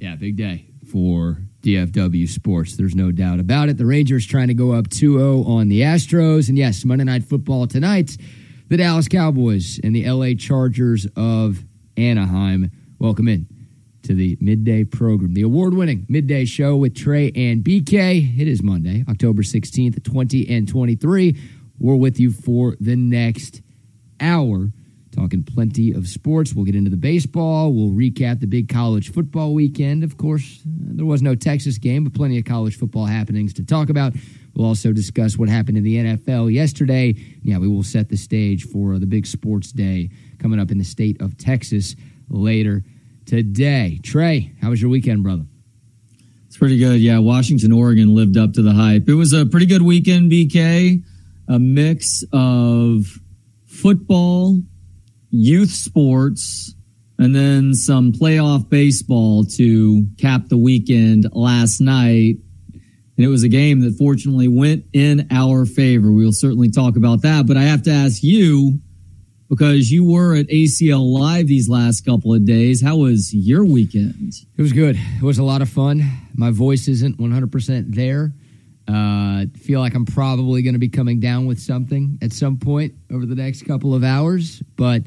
Yeah, big day for DFW sports. There's no doubt about it. The Rangers trying to go up 2 0 on the Astros. And yes, Monday Night Football tonight, the Dallas Cowboys and the LA Chargers of Anaheim. Welcome in to the midday program, the award winning midday show with Trey and BK. It is Monday, October 16th, 20 and 23. We're with you for the next hour talking plenty of sports. We'll get into the baseball. We'll recap the big college football weekend. Of course, uh, there was no Texas game, but plenty of college football happenings to talk about. We'll also discuss what happened in the NFL yesterday. Yeah, we will set the stage for the big sports day coming up in the state of Texas later today. Trey, how was your weekend, brother? It's pretty good. Yeah, Washington, Oregon lived up to the hype. It was a pretty good weekend, BK. A mix of football, youth sports, and then some playoff baseball to cap the weekend last night. And it was a game that fortunately went in our favor. We'll certainly talk about that. But I have to ask you, because you were at ACL Live these last couple of days, how was your weekend? It was good. It was a lot of fun. My voice isn't 100% there. Uh, feel like I'm probably going to be coming down with something at some point over the next couple of hours. But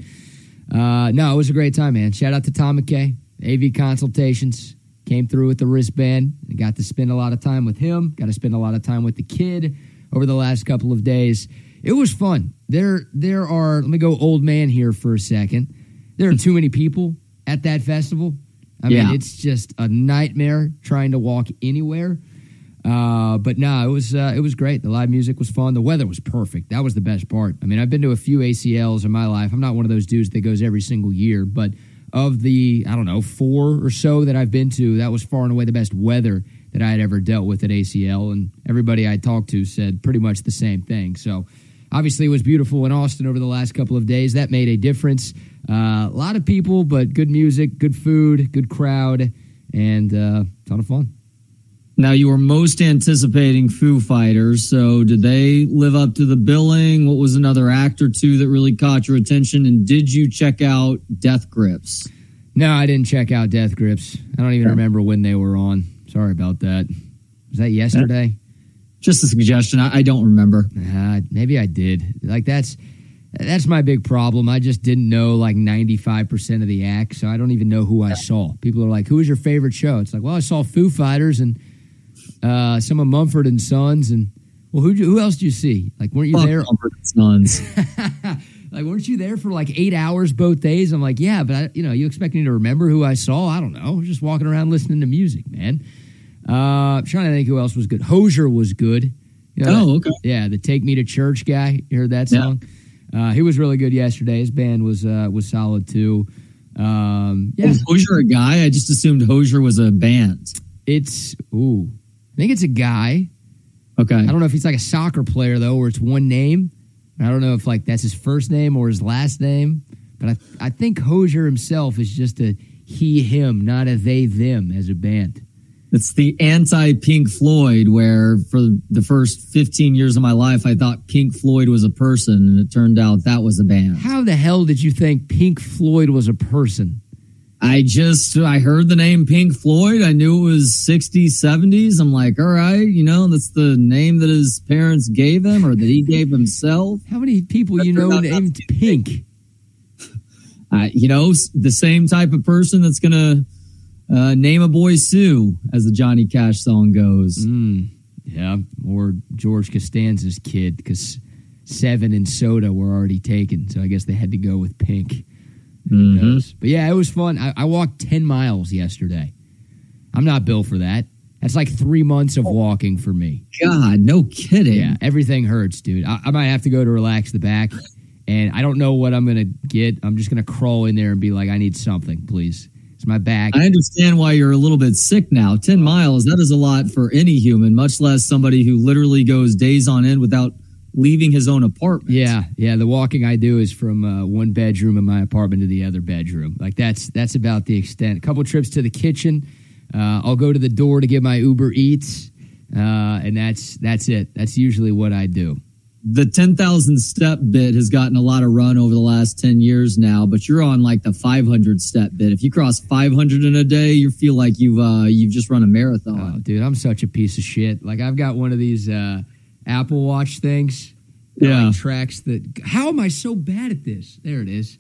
uh, no, it was a great time, man. Shout out to Tom McKay, AV Consultations. Came through with the wristband. And got to spend a lot of time with him. Got to spend a lot of time with the kid over the last couple of days. It was fun. There, there are. Let me go old man here for a second. There are too many people at that festival. I Yeah. mean, it's just a nightmare trying to walk anywhere. Uh, but no, it was uh, it was great. The live music was fun. The weather was perfect. That was the best part. I mean, I've been to a few ACLs in my life. I'm not one of those dudes that goes every single year, but of the I don't know four or so that I've been to, that was far and away the best weather that I had ever dealt with at ACL. And everybody I talked to said pretty much the same thing. So obviously, it was beautiful in Austin over the last couple of days. That made a difference. Uh, a lot of people, but good music, good food, good crowd, and uh, ton of fun. Now you were most anticipating Foo Fighters, so did they live up to the billing? What was another act or two that really caught your attention? And did you check out Death Grips? No, I didn't check out Death Grips. I don't even remember when they were on. Sorry about that. Was that yesterday? Just a suggestion. I, I don't remember. Uh, maybe I did. Like that's that's my big problem. I just didn't know like ninety five percent of the act, so I don't even know who I saw. People are like, "Who was your favorite show?" It's like, well, I saw Foo Fighters and uh, some of Mumford and Sons, and well, who who else did you see? Like, weren't you Fuck there? Mumford and Sons. like, weren't you there for like eight hours both days? I'm like, yeah, but I, you know, you expect me to remember who I saw? I don't know. I was just walking around listening to music, man. Uh, I'm trying to think who else was good. Hozier was good. You know, Oh, okay. Yeah, the "Take Me to Church" guy. You heard that Yeah. song? Uh, he was really good yesterday. His band was uh, was solid too. Um, yeah, Was Hozier a guy? I just assumed Hozier was a band. it's ooh, I think it's a guy. Okay. I don't know if he's like a soccer player though, or it's one name. I don't know if like that's his first name or his last name. But I I think Hozier himself is just a he him, not a they them as a band. It's the anti Pink Floyd, where for the first 15 years of my life, I thought Pink Floyd was a person, and it turned out that was a band. How the hell did you think Pink Floyd was a person? I just, I heard the name Pink Floyd. I knew it was 60s, 70s. I'm like, all right, you know, that's the name that his parents gave him or that he gave himself. How many people you know not named to be Pink? Uh, you know, the same type of person that's going to uh, name a boy Sue, as the Johnny Cash song goes. Mm, yeah, or George Costanza's kid because Seven and Soda were already taken, so I guess they had to go with Pink. Mhm. But yeah, it was fun. I, I walked ten miles yesterday. I'm not built for that. That's like three months of walking for me. God, no kidding. Yeah, everything hurts, dude. I, I might have to go to relax the back, and I don't know what I'm gonna get. I'm just gonna crawl in there and be like, I need something, please. It's my back. I understand why you're a little bit sick now. 10 miles, that is a lot for any human, much less somebody who literally goes days on end without leaving his own apartment. Yeah, yeah. The walking I do is from uh, one bedroom in my apartment to the other bedroom. Like that's that's about the extent. A couple trips to the kitchen. Uh, I'll go to the door to get my Uber Eats, uh, and that's that's it. That's usually what I do. the 10,000 step bit has gotten a lot of run over the last 10 years now, but you're on like the 500 step bit. If you cross 500 in a day, you feel like you've, uh, you've just run a marathon. Oh, dude, I'm such a piece of shit. Like I've got one of these, uh, Apple watch things. Yeah. Like, tracks that. how am I so bad at this? There it is.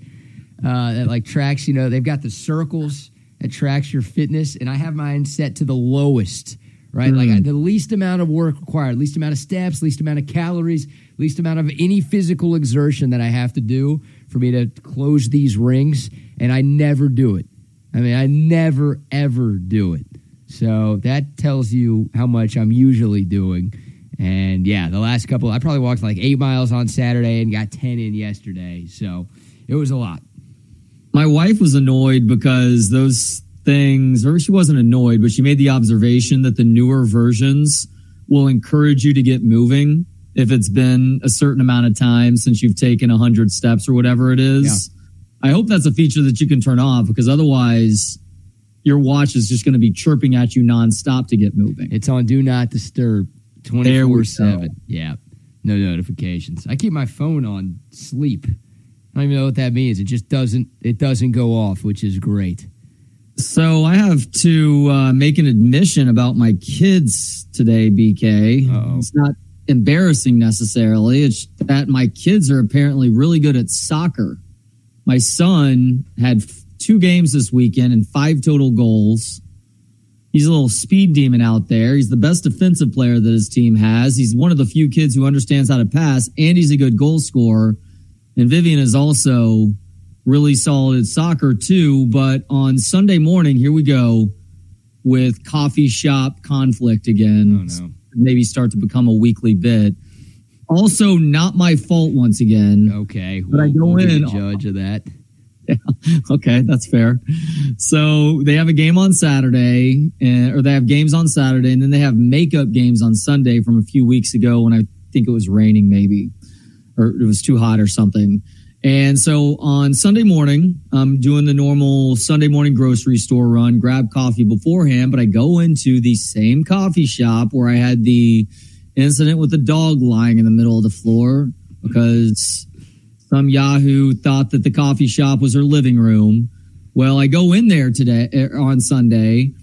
Uh, that like tracks, you know, they've got the circles that tracks your fitness and I have mine set to the lowest, right? Like Mm. I, the least amount of work required, least amount of steps, least amount of calories, least amount of any physical exertion that I have to do for me to close these rings. And I never do it. I mean, I never, ever do it. So that tells you how much I'm usually doing. And yeah, the last couple, I probably walked like eight miles on Saturday and got 10 in yesterday. So it was a lot. My wife was annoyed because those things, or she wasn't annoyed, but she made the observation that the newer versions will encourage you to get moving if it's been a certain amount of time since you've taken 100 steps or whatever it is. I hope that's a feature that you can turn off because otherwise your watch is just going to be chirping at you nonstop to get moving. It's on do not disturb 24 go. 7. Yeah. No notifications. I keep my phone on sleep. I don't even know what that means. It just doesn't it doesn't go off, which is great. So I have to uh, make an admission about my kids today, BK. Uh-oh. It's not embarrassing necessarily. It's that my kids are apparently really good at soccer. My son had f- two games this weekend and five total goals. He's a little speed demon out there. He's the best defensive player that his team has. He's one of the few kids who understands how to pass, and he's a good goal scorer. And Vivian is also really solid at soccer too. But on Sunday morning, here we go with coffee shop conflict again. Oh no. Maybe start to become a weekly bit. Also, not my fault once again. Okay. But I we'll- go we'll in- judge of that. okay, that's fair. So they have a game on Saturday, and, or they have games on Saturday, and then they have makeup games on Sunday from a few weeks ago when I think it was raining, maybe, or it was too hot or something. And so on Sunday morning, I'm doing the normal Sunday morning grocery store run, grab coffee beforehand, but I go into the same coffee shop where I had the incident with the dog lying in the middle of the floor because some Yahoo thought that the coffee shop was her living room. Well, I go in there today er, on Sunday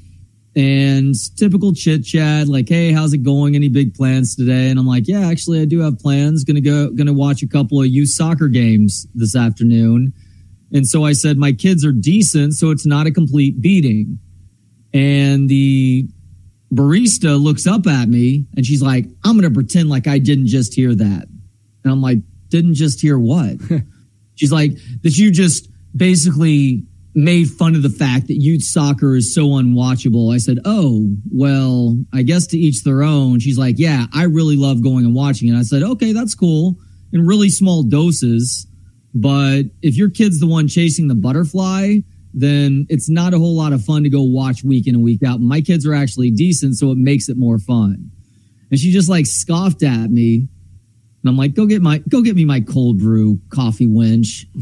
and typical chit chat, like, Hey, how's it going? Any big plans today? And I'm like, yeah, actually I do have plans. Gonna go, gonna watch a couple of youth soccer games this afternoon. And so I said, my kids are decent. So it's not a complete beating. And the barista looks up at me and she's like, I'm to pretend like I didn't just hear that. And I'm like, didn't just hear what? she's like, that you just basically made fun of the fact that youth soccer is so unwatchable. I said, Oh, well, I guess to each their own. She's like, Yeah, I really love going and watching it. I said, Okay, that's cool in really small doses. But if your kid's the one chasing the butterfly, then it's not a whole lot of fun to go watch week in and week out. My kids are actually decent, so it makes it more fun. And she just like scoffed at me. And I'm like, go get my go get me my cold brew coffee winch.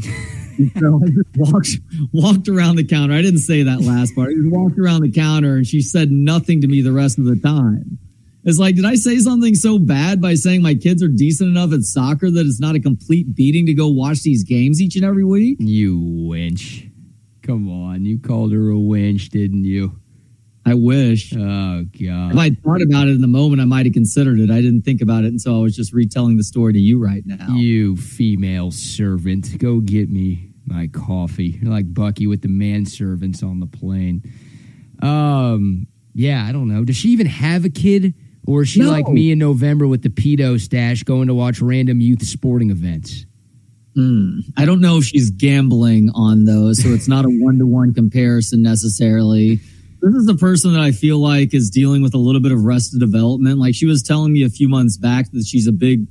So I just walked walked around the counter. I didn't say that last part. I just walked around the counter and she said nothing to me the rest of the time. It's like, did I say something so bad by saying my kids are decent enough at soccer that it's not a complete beating to go watch these games each and every week? You winch. Come on. You called her a winch, didn't you? I wish. Oh God. If I thought about it in the moment, I might have considered it. I didn't think about it, and so I was just retelling the story to you right now. You female servant, go get me my coffee. You're like Bucky with the manservants on the plane. Um, yeah, I don't know. Does she even have a kid, or is she No. like me in November with the pedo stash, going to watch random youth sporting events? Hmm. I don't know if she's gambling on those, so it's not a one to one comparison necessarily. This is the person that I feel like is dealing with a little bit of arrested development. Like she was telling me a few months back that she's a big,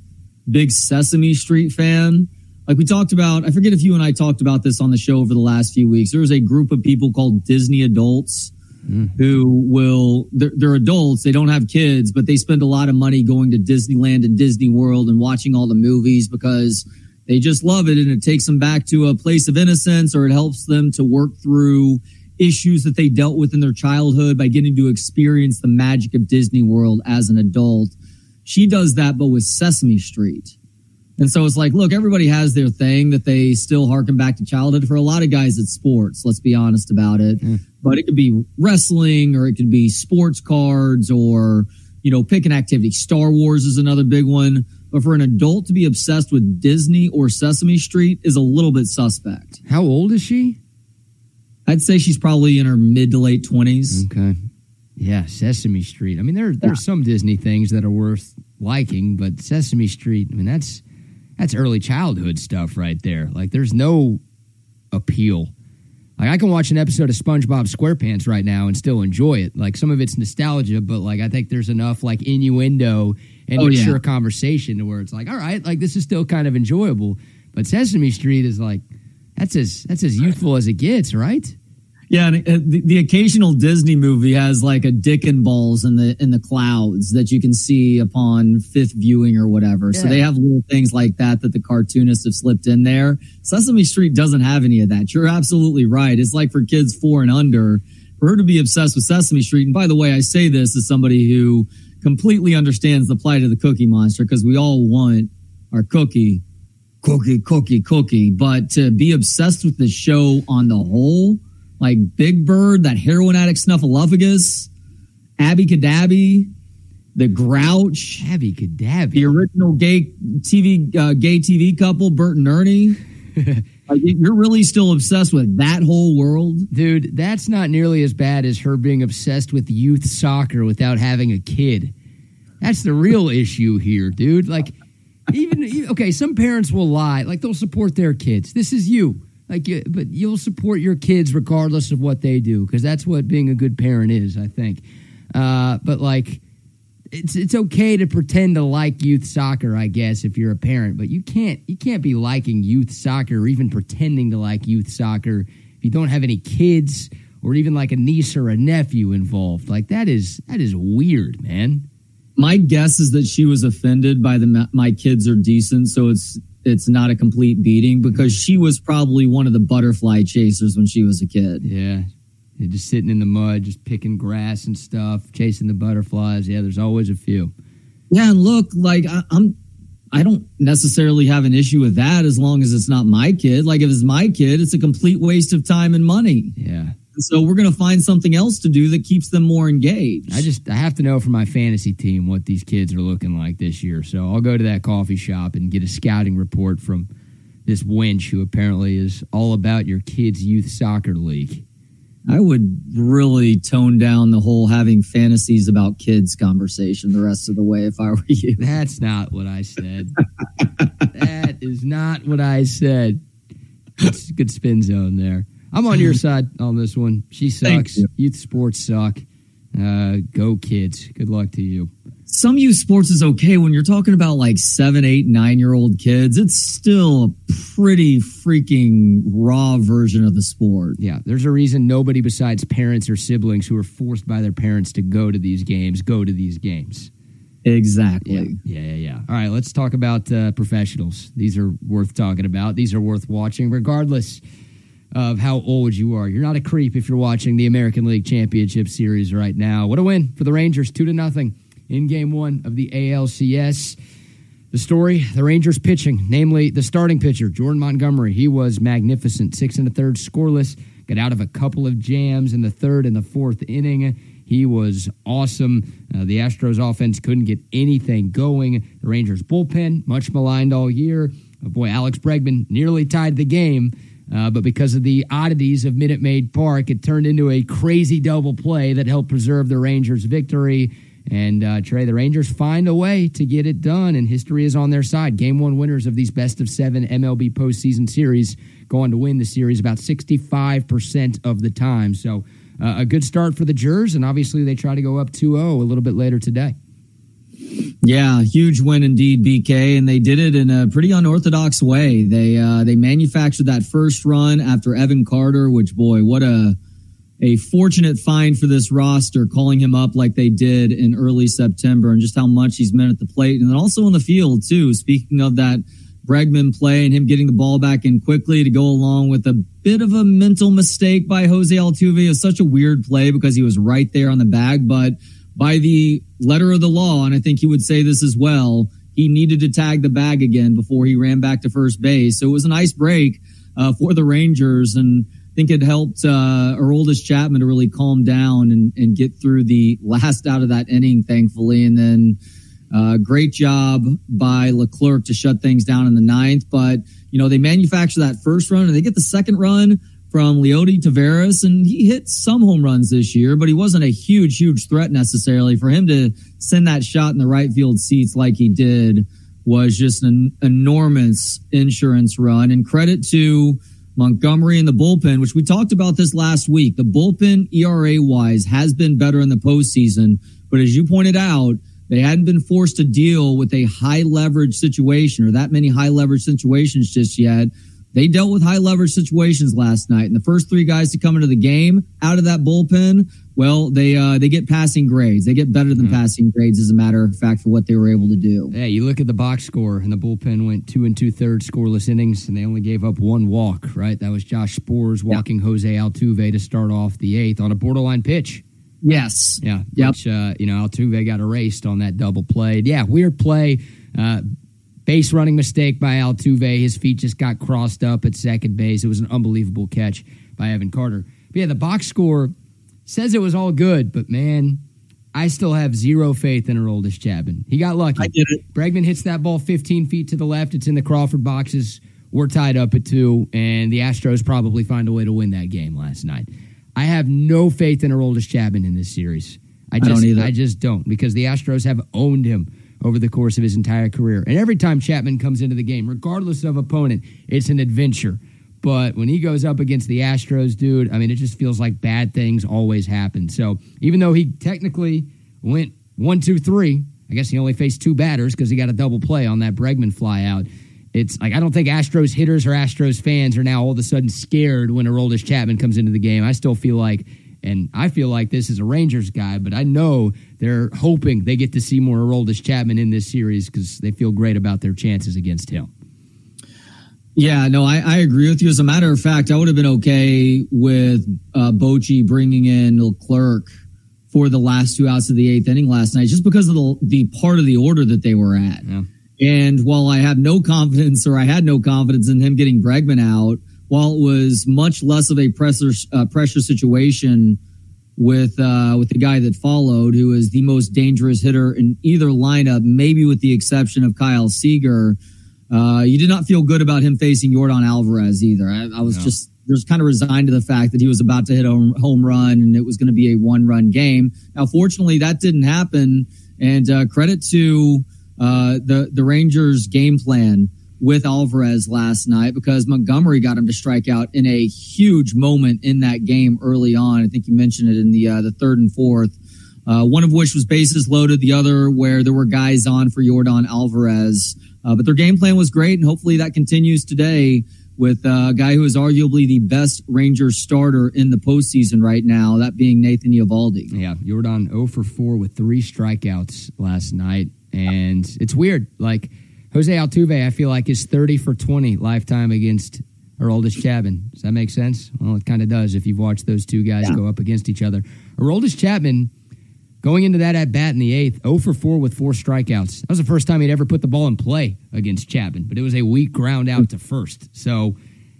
big Sesame Street fan. Like we talked about, I forget if you and I talked about this on the show over the last few weeks. There was a group of people called Disney adults mm. who will, they're, they're adults. They don't have kids, but they spend a lot of money going to Disneyland and Disney World and watching all the movies because they just love it and it takes them back to a place of innocence or it helps them to work through issues that they dealt with in their childhood by getting to experience the magic of Disney World as an adult. She does that, but with Sesame Street. And so it's like, look, everybody has their thing that they still harken back to childhood. For a lot of guys, it's sports. Let's be honest about it. Yeah. But it could be wrestling or it could be sports cards or, you know, pick an activity. Star Wars is another big one. But for an adult to be obsessed with Disney or Sesame Street is a little bit suspect. How old is she? I'd say she's probably in her mid to late 20s. Okay. Yeah, Sesame Street. I mean, there there's some Disney things that are worth liking, but Sesame Street. I mean, that's that's early childhood stuff right there. Like, there's no appeal. Like, I can watch an episode of SpongeBob SquarePants right now and still enjoy it. Like, some of it's nostalgia, but like, I think there's enough like innuendo and Oh, yeah. mature conversation to where it's like, all right, like this is still kind of enjoyable. But Sesame Street is like, that's as that's as youthful as it gets, right? Yeah, and uh, the, the occasional Disney movie has like a dick and balls in the in the clouds that you can see upon fifth viewing or whatever. So they have little things like that that the cartoonists have slipped in there. Sesame Street doesn't have any of that. You're absolutely right. It's like for kids four and under. For her to be obsessed with Sesame Street, and by the way, I say this as somebody who completely understands the plight of the Cookie Monster because we all want our cookie, cookie, cookie, cookie. But to be obsessed with the show on the whole, like Big Bird, that heroin addict Snuffleupagus, Abby Cadabby, the Grouch, Abby Cadabby, the original gay TV uh, gay TV couple, Bert and Ernie. like, you're really still obsessed with that whole world. Dude, that's not nearly as bad as her being obsessed with youth soccer without having a kid. That's the real issue here, dude. Like, even okay, some parents will lie, like they'll support their kids. This is you, like, you- but you'll support your kids regardless of what they do, because that's what being a good parent is, I think. Uh, but like, it's it's okay to pretend to like youth soccer, I guess, if you're a parent, but you can't you can't be liking youth soccer or even pretending to like youth soccer if you don't have any kids or even like a niece or a nephew involved. Like that is that is weird, man. My guess is that she was offended by the my kids are decent, so it's it's not a complete beating because she was probably one of the butterfly chasers when she was a kid. Yeah. You're just sitting in the mud, just picking grass and stuff, chasing the butterflies. Yeah, there's always a few. Yeah, and look, like I, I'm, I don't necessarily have an issue with that as long as it's not my kid. Like if it's my kid, it's a complete waste of time and money. Yeah. So we're gonna find something else to do that keeps them more engaged. I just I have to know for my fantasy team what these kids are looking like this year. So I'll go to that coffee shop and get a scouting report from this wench who apparently is all about your kids' youth soccer league. I would really tone down the whole having fantasies about kids conversation the rest of the way if I were you. That's not what I said. that is not what I said. It's a good spin zone there. I'm on your side on this one. She sucks. you. Youth sports suck. Uh, go kids. Good luck to you. Some youth sports is okay when you're talking about like seven, eight, nine year old kids. It's still a pretty freaking raw version of the sport. Yeah, there's a reason nobody besides parents or siblings who are forced by their parents to go to these games go to these games. Exactly. Yeah, yeah, yeah. All right, let's talk about uh, professionals. These are worth talking about. These are worth watching, regardless of how old you are. You're not a creep if you're watching the American League Championship Series right now. What a win for the Rangers, two to nothing in Game One of the ALCS. The story: the Rangers pitching, namely the starting pitcher Jordan Montgomery. He was magnificent, six and a third scoreless. Got out of a couple of jams in the third and the fourth inning. He was awesome. Uh, the Astros offense couldn't get anything going. The Rangers bullpen, much maligned all year. Oh boy, Alex Bregman nearly tied the game, uh, but because of the oddities of Minute Maid Park, it turned into a crazy double play that helped preserve the Rangers' victory. And uh, Trey, the Rangers find a way to get it done, and history is on their side. Game one winners of these best of seven MLB postseason series go on to win the series about 65% of the time. So uh, a good start for the Jers, and obviously they try to go up 2 0 a little bit later today. Yeah, huge win indeed, BK, and they did it in a pretty unorthodox way. They uh, they manufactured that first run after Evan Carter, which boy, what a a fortunate find for this roster, calling him up like they did in early September, and just how much he's meant at the plate, and then also in the field too. Speaking of that Bregman play and him getting the ball back in quickly to go along with a bit of a mental mistake by Jose Altuve. Was such a weird play because he was right there on the bag, but by the letter of the law, and I think he would say this as well, he needed to tag the bag again before he ran back to first base. So it was a nice break uh, for the Rangers, and I think it helped uh, Aroldis Chapman to really calm down and, and get through the last out of that inning, thankfully, and then. Uh, great job by Leclerc to shut things down in the ninth, but you know they manufacture that first run and they get the second run from Leody Taveras, and he hit some home runs this year, but he wasn't a huge, huge threat necessarily. For him to send that shot in the right field seats like he did was just an enormous insurance run. And credit to Montgomery and the bullpen, which we talked about this last week. The bullpen ERA wise has been better in the postseason, but as you pointed out, they hadn't been forced to deal with a high leverage situation or that many high leverage situations just yet. They dealt with high leverage situations last night, and the first three guys to come into the game out of that bullpen, well, they uh, they get passing grades. They get better than mm-hmm. passing grades, as a matter of fact, for what they were able to do. Yeah, you look at the box score, and the bullpen went two and two thirds scoreless innings, and they only gave up one walk. Right, that was Josh Sborz walking Jose Altuve to start off the eighth on a borderline pitch. Yes. Yeah. Yep. Which, uh, you know, Altuve got erased on that double play. Yeah, weird play. Uh, base running mistake by Altuve. His feet just got crossed up at second base. It was an unbelievable catch by Evan Carter. But yeah, the box score says it was all good, but man, I still have zero faith in Aroldis Chapman. He got lucky. I did it. Bregman hits that ball 15 feet to the left. It's in the Crawford boxes. We're tied up at two, and the Astros probably find a way to win that game last night. I have no faith in Aroldis Chapman in this series. I just, I, don't either. I just don't because the Astros have owned him over the course of his entire career. And every time Chapman comes into the game, regardless of opponent, it's an adventure. But when he goes up against the Astros, dude, I mean, it just feels like bad things always happen. So even though he technically went one, two, three, I guess he only faced two batters because he got a double play on that Bregman fly out it's like I don't think Astros hitters or Astros fans are now all of a sudden scared when Aroldis Chapman comes into the game. I still feel like, and I feel like this is a Rangers guy, but I know they're hoping they get to see more Aroldis Chapman in this series because they feel great about their chances against him. Yeah, no, I, I, agree with you. As a matter of fact, I would have been okay with uh, Bochy bringing in Leclerc for the last two outs of the eighth inning last night, just because of the, the part of the order that they were at. Yeah. And while I have no confidence or I had no confidence in him getting Bregman out, while it was much less of a pressure, uh, pressure situation with, uh, with the guy that followed, who is the most dangerous hitter in either lineup, maybe with the exception of Kyle Seager, uh, you did not feel good about him facing Yordan Alvarez either. I, I was no. just, just kind of resigned to the fact that he was about to hit a home run and it was going to be a one run game. Now, fortunately, that didn't happen. And uh, credit to uh, the the Rangers' game plan with Alvarez last night because Montgomery got him to strike out in a huge moment in that game early on. I think you mentioned it in the uh, the third and fourth. Uh, one of which was bases loaded, the other where there were guys on for Yordan Alvarez. Uh, but their game plan was great, and hopefully that continues today with uh, a guy who is arguably the best Rangers starter in the postseason right now, that being Nathan Eovaldi. Yeah, Yordan 0 for 4 with three strikeouts last night. And it's weird. Like Jose Altuve, I feel like is 30 for 20 lifetime against Aroldis Chapman. Does that make sense? Well, it kind of does if you've watched those two guys yeah. go up against each other. Aroldis Chapman going into that at bat in the eighth, 0 for 4 with four strikeouts. That was the first time he'd ever put the ball in play against Chapman, but it was a weak ground out to first. So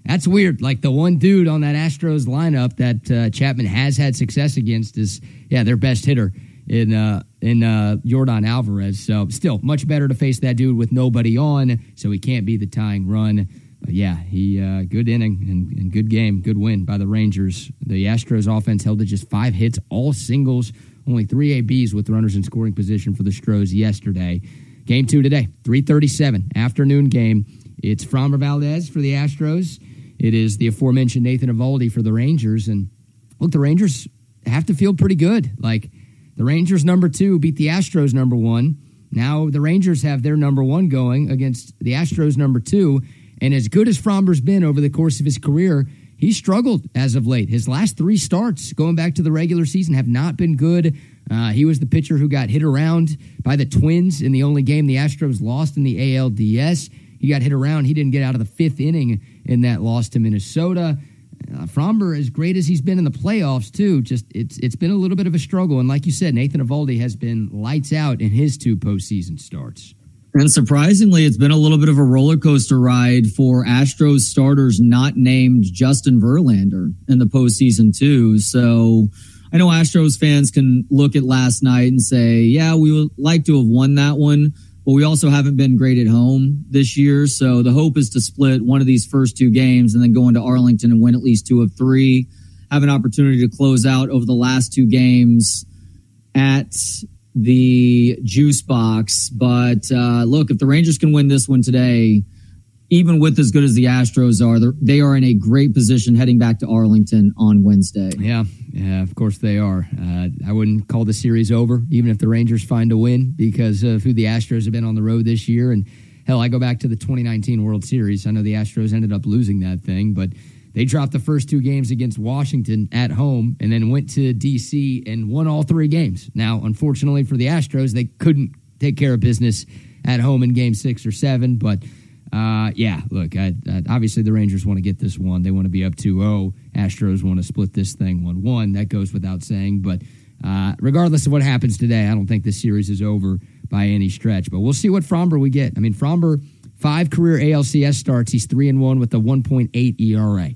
that's weird. Like the one dude on that Astros lineup that uh, Chapman has had success against is, yeah, their best hitter in uh, in uh, Yordan Alvarez. So still much better to face that dude with nobody on, so he can't be the tying run. But yeah, he uh, good inning and, and good game, good win by the Rangers. The Astros offense held to just five hits, all singles, only three ABs with runners in scoring position for the Stros yesterday. Game two today, 337 afternoon game. It's Framber Valdez for the Astros. It is the aforementioned Nathan Eovaldi for the Rangers. And look, the Rangers have to feel pretty good. Like the Rangers number two beat the Astros number one. Now the Rangers have their number one going against the Astros number two. And as good as Framber's been over the course of his career, he struggled as of late. His last three starts going back to the regular season have not been good. Uh, he was the pitcher who got hit around by the Twins in the only game the Astros lost in the ALDS. He got hit around. He didn't get out of the fifth inning in that loss to Minnesota uh, Framber, as great as he's been in the playoffs, too, just it's it's been a little bit of a struggle. And like you said, Nathan Eovaldi has been lights out in his two postseason starts. And surprisingly, it's been a little bit of a roller coaster ride for Astros starters not named Justin Verlander in the postseason, too. So I know Astros fans can look at last night and say, yeah, we would like to have won that one, but we also haven't been great at home this year. So the hope is to split one of these first two games and then go into Arlington and win at least two of three, have an opportunity to close out over the last two games at the juice box. But uh, look, if the Rangers can win this one today, even with as good as the Astros are, they are in a great position heading back to Arlington on Wednesday. Yeah, yeah, of course they are. Uh, I wouldn't call the series over, even if the Rangers find a win, because of who the Astros have been on the road this year. And hell, I go back to the 2019 World Series. I know the Astros ended up losing that thing, but they dropped the first two games against Washington at home and then went to D.C. and won all three games. Now, unfortunately for the Astros, they couldn't take care of business at home in game six or seven, but uh, yeah, look, I, I, obviously the Rangers want to get this one. They want to be up 2 0. Astros want to split this thing 1 1. That goes without saying. But uh, regardless of what happens today, I don't think this series is over by any stretch. But we'll see what Framber we get. I mean, Framber, five career ALCS starts. He's 3 and 1 with a 1.8 ERA.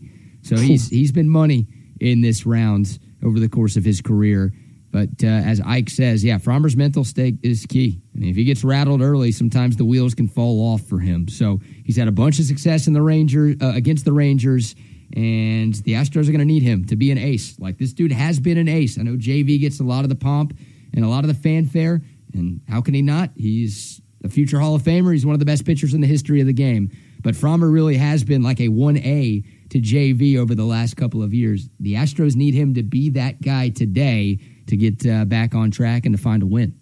So he's he's been money in this round over the course of his career. But uh, as Ike says, yeah, Framber's mental state is key. I mean, if he gets rattled early, sometimes the wheels can fall off for him. So he's had a bunch of success in the Rangers uh, against the Rangers, and the Astros are going to need him to be an ace. Like this dude has been an ace. I know JV gets a lot of the pomp and a lot of the fanfare, and how can he not? He's a future Hall of Famer. He's one of the best pitchers in the history of the game. But Framber really has been like a one A to JV over the last couple of years. The Astros need him to be that guy today to get uh, back on track and to find a win.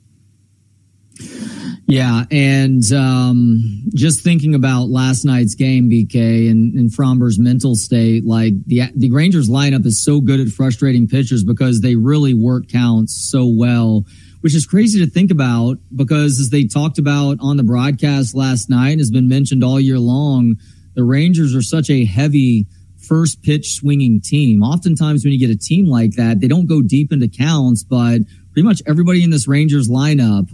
Yeah, and um, just thinking about last night's game, BK, and, and Framber's mental state, like the the Rangers lineup is so good at frustrating pitchers because they really work counts so well, which is crazy to think about because as they talked about on the broadcast last night and has been mentioned all year long, the Rangers are such a heavy first pitch swinging team. Oftentimes, when you get a team like that, they don't go deep into counts, but pretty much everybody in this Rangers lineup,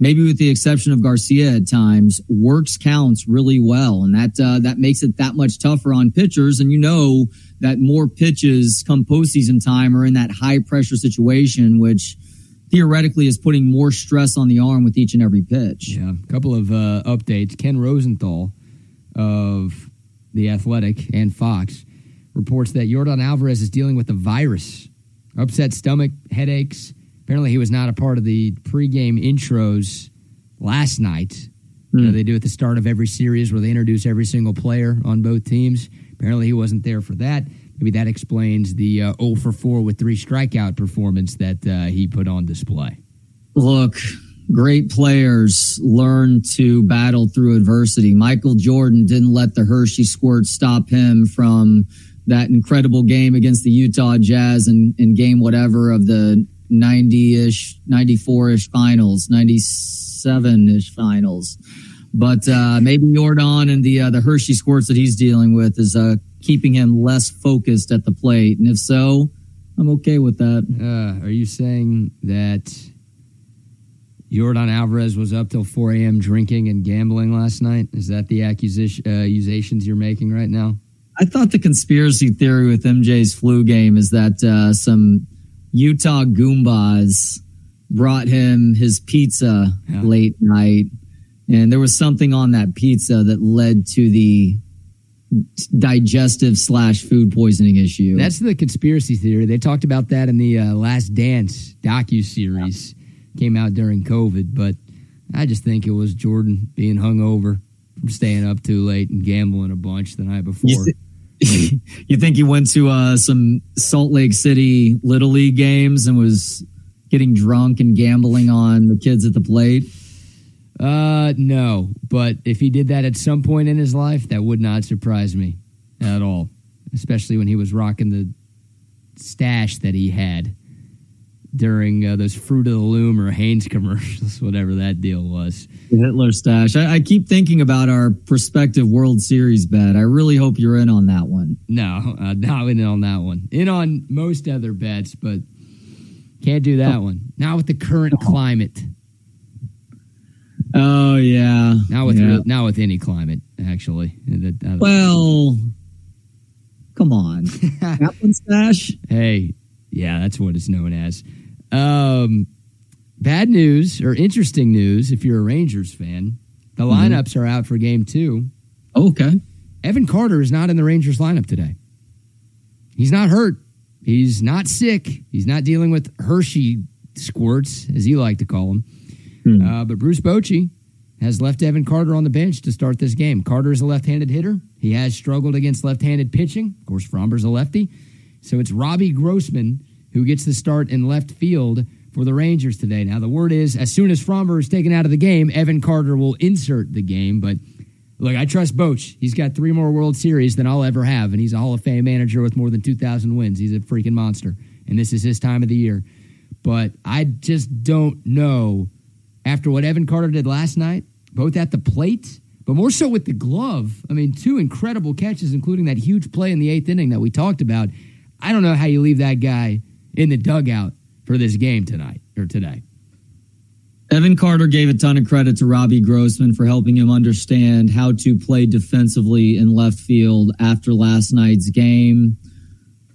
maybe with the exception of Garcia at times, works counts really well, and that uh, that makes it that much tougher on pitchers. And you know that more pitches come postseason time are in that high pressure situation, which theoretically is putting more stress on the arm with each and every pitch. Yeah, a couple of uh, updates. Ken Rosenthal of the Athletic, and Fox reports that Jordan Alvarez is dealing with a virus, upset stomach, headaches. Apparently, he was not a part of the pregame intros last night. Mm. You know, hmm. they do at the start of every series where they introduce every single player on both teams. Apparently, he wasn't there for that. Maybe that explains the uh, 0 for 4 with three strikeout performance that uh, he put on display. Look, great players learn to battle through adversity. Michael Jordan didn't let the Hershey squirt stop him from that incredible game against the Utah Jazz in, in game whatever of the 90 ish, 94 ish finals, 97 ish finals. But uh, maybe Jordan and the uh, the Hershey squirts that he's dealing with is uh, keeping him less focused at the plate. And if so, I'm okay with that. Uh, are you saying that Yordan Alvarez was up till 4 a.m. drinking and gambling last night. Is that the accusation, uh, accusations you're making right now? I thought the conspiracy theory with MJ's flu game is that uh, some Utah Goombas brought him his pizza yeah. late night, and there was something on that pizza that led to the digestive slash food poisoning issue. That's the conspiracy theory. They talked about that in the uh, Last Dance docu series. Yeah came out during COVID, but I just think it was Jordan being hungover from staying up too late and gambling a bunch the night before. You, th- you think he went to uh, some Salt Lake City Little League games and was getting drunk and gambling on the kids at the plate? Uh, no. But if he did that at some point in his life, that would not surprise me at all. Especially when he was rocking the stash that he had during uh, those Fruit of the Loom or Hanes commercials, whatever that deal was. The Hitler stash. I, I, keep thinking about our prospective World Series bet. I really hope you're in on that one. No, uh, not in on that one. In on most other bets, but can't do that oh. one. Not with the current oh. climate. Oh yeah. Not with yeah. now with any climate, actually. Well, come on. Chaplin stash? Hey, yeah, that's what it's known as. Um, bad news or interesting news if you're a Rangers fan. The Mm-hmm. lineups are out for game two. Oh, okay. Evan Carter is not in the Rangers lineup today. He's not hurt. He's not sick. He's not dealing with Hershey squirts, as you like to call them. Hmm. Uh, but Bruce Bochy has left Evan Carter on the bench to start this game. Carter is a left-handed hitter. He has struggled against left-handed pitching. Of course, Framber's a lefty. So it's Robbie Grossman who gets the start in left field for the Rangers today. Now, the word is as soon as Framber is taken out of the game, Evan Carter will insert the game. But look, I trust Boch. He's got three more World Series than I'll ever have, and he's a Hall of Fame manager with more than 2,000 wins. He's a freaking monster, and this is his time of the year. But I just don't know after what Evan Carter did last night, both at the plate, but more so with the glove. I mean, two incredible catches, including that huge play in the eighth inning that we talked about. I don't know how you leave that guy in the dugout for this game tonight or today. Evan Carter gave a ton of credit to Robbie Grossman for helping him understand how to play defensively in left field after last night's game.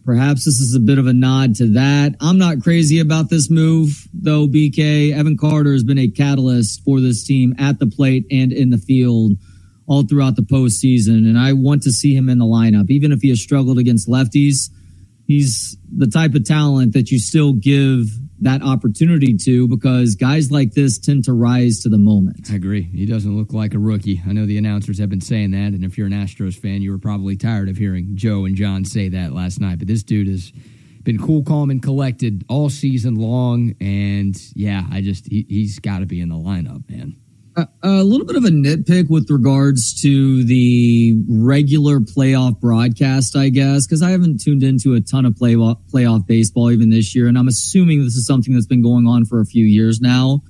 Perhaps this is a bit of a nod to that. I'm not crazy about this move, though, BK. Evan Carter has been a catalyst for this team at the plate and in the field all throughout the postseason. And I want to see him in the lineup, even if he has struggled against lefties. He's the type of talent that you still give that opportunity to because guys like this tend to rise to the moment. I agree. He doesn't look like a rookie. I know the announcers have been saying that, and if you're an Astros fan, you were probably tired of hearing Joe and John say that last night. But this dude has been cool, calm, and collected all season long, and yeah, I just he, he's got to be in the lineup, man. A, little bit of a nitpick with regards to the regular playoff broadcast, I guess, because I haven't tuned into a ton of playoff, playoff baseball even this year, and I'm assuming this is something that's been going on for a few years now.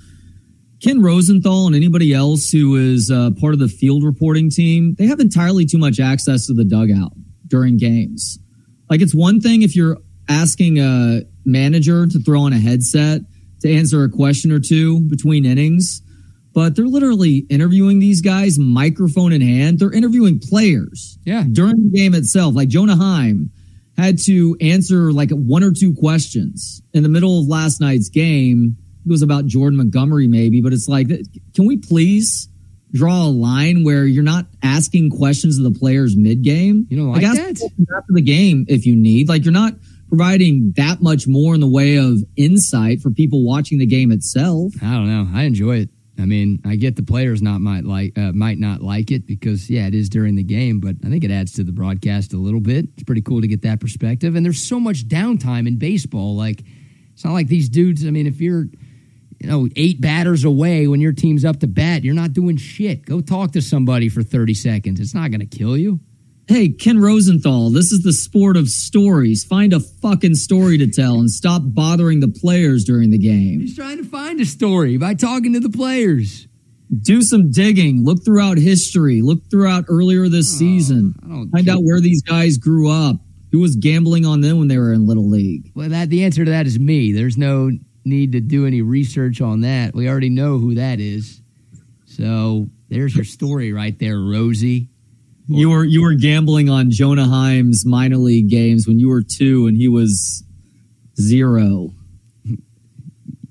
Ken Rosenthal and anybody else who is uh, part of the field reporting team, they have entirely too much access to the dugout during games. Like it's one thing if you're asking a manager to throw on a headset to answer a question or two between innings, but they're literally interviewing these guys microphone in hand. They're interviewing players Yeah. during the game itself. Like Jonah Heim had to answer like one or two questions in the middle of last night's game. It was about Jordan Montgomery, maybe, but it's like, can we please draw a line where you're not asking questions of the players mid game? You don't like ask that? after the game if you need. Like you're not providing that much more in the way of insight for people watching the game itself. I don't know. I enjoy it. I mean, I get the players not might like uh, might not like it because yeah, it is during the game, but I think it adds to the broadcast a little bit. It's pretty cool to get that perspective. And there's so much downtime in baseball. Like it's not like these dudes. I mean, if you're you know eight batters away when your team's up to bat, you're not doing shit. Go talk to somebody for 30 seconds. It's not going to kill you. Hey, Ken Rosenthal, this is the sport of stories. Find a fucking story to tell and stop bothering the players during the game. He's trying to find a story by talking to the players. Do some digging. Look throughout history. Look throughout earlier this oh, season. I don't Find care. out where these guys grew up. Who was gambling on them when they were in Little League? Well, that the answer to that is me. There's no need to do any research on that. We already know who that is. So there's your story right there, Rosie. You were you were gambling on Jonah Heim's minor league games when you were two and he was zero.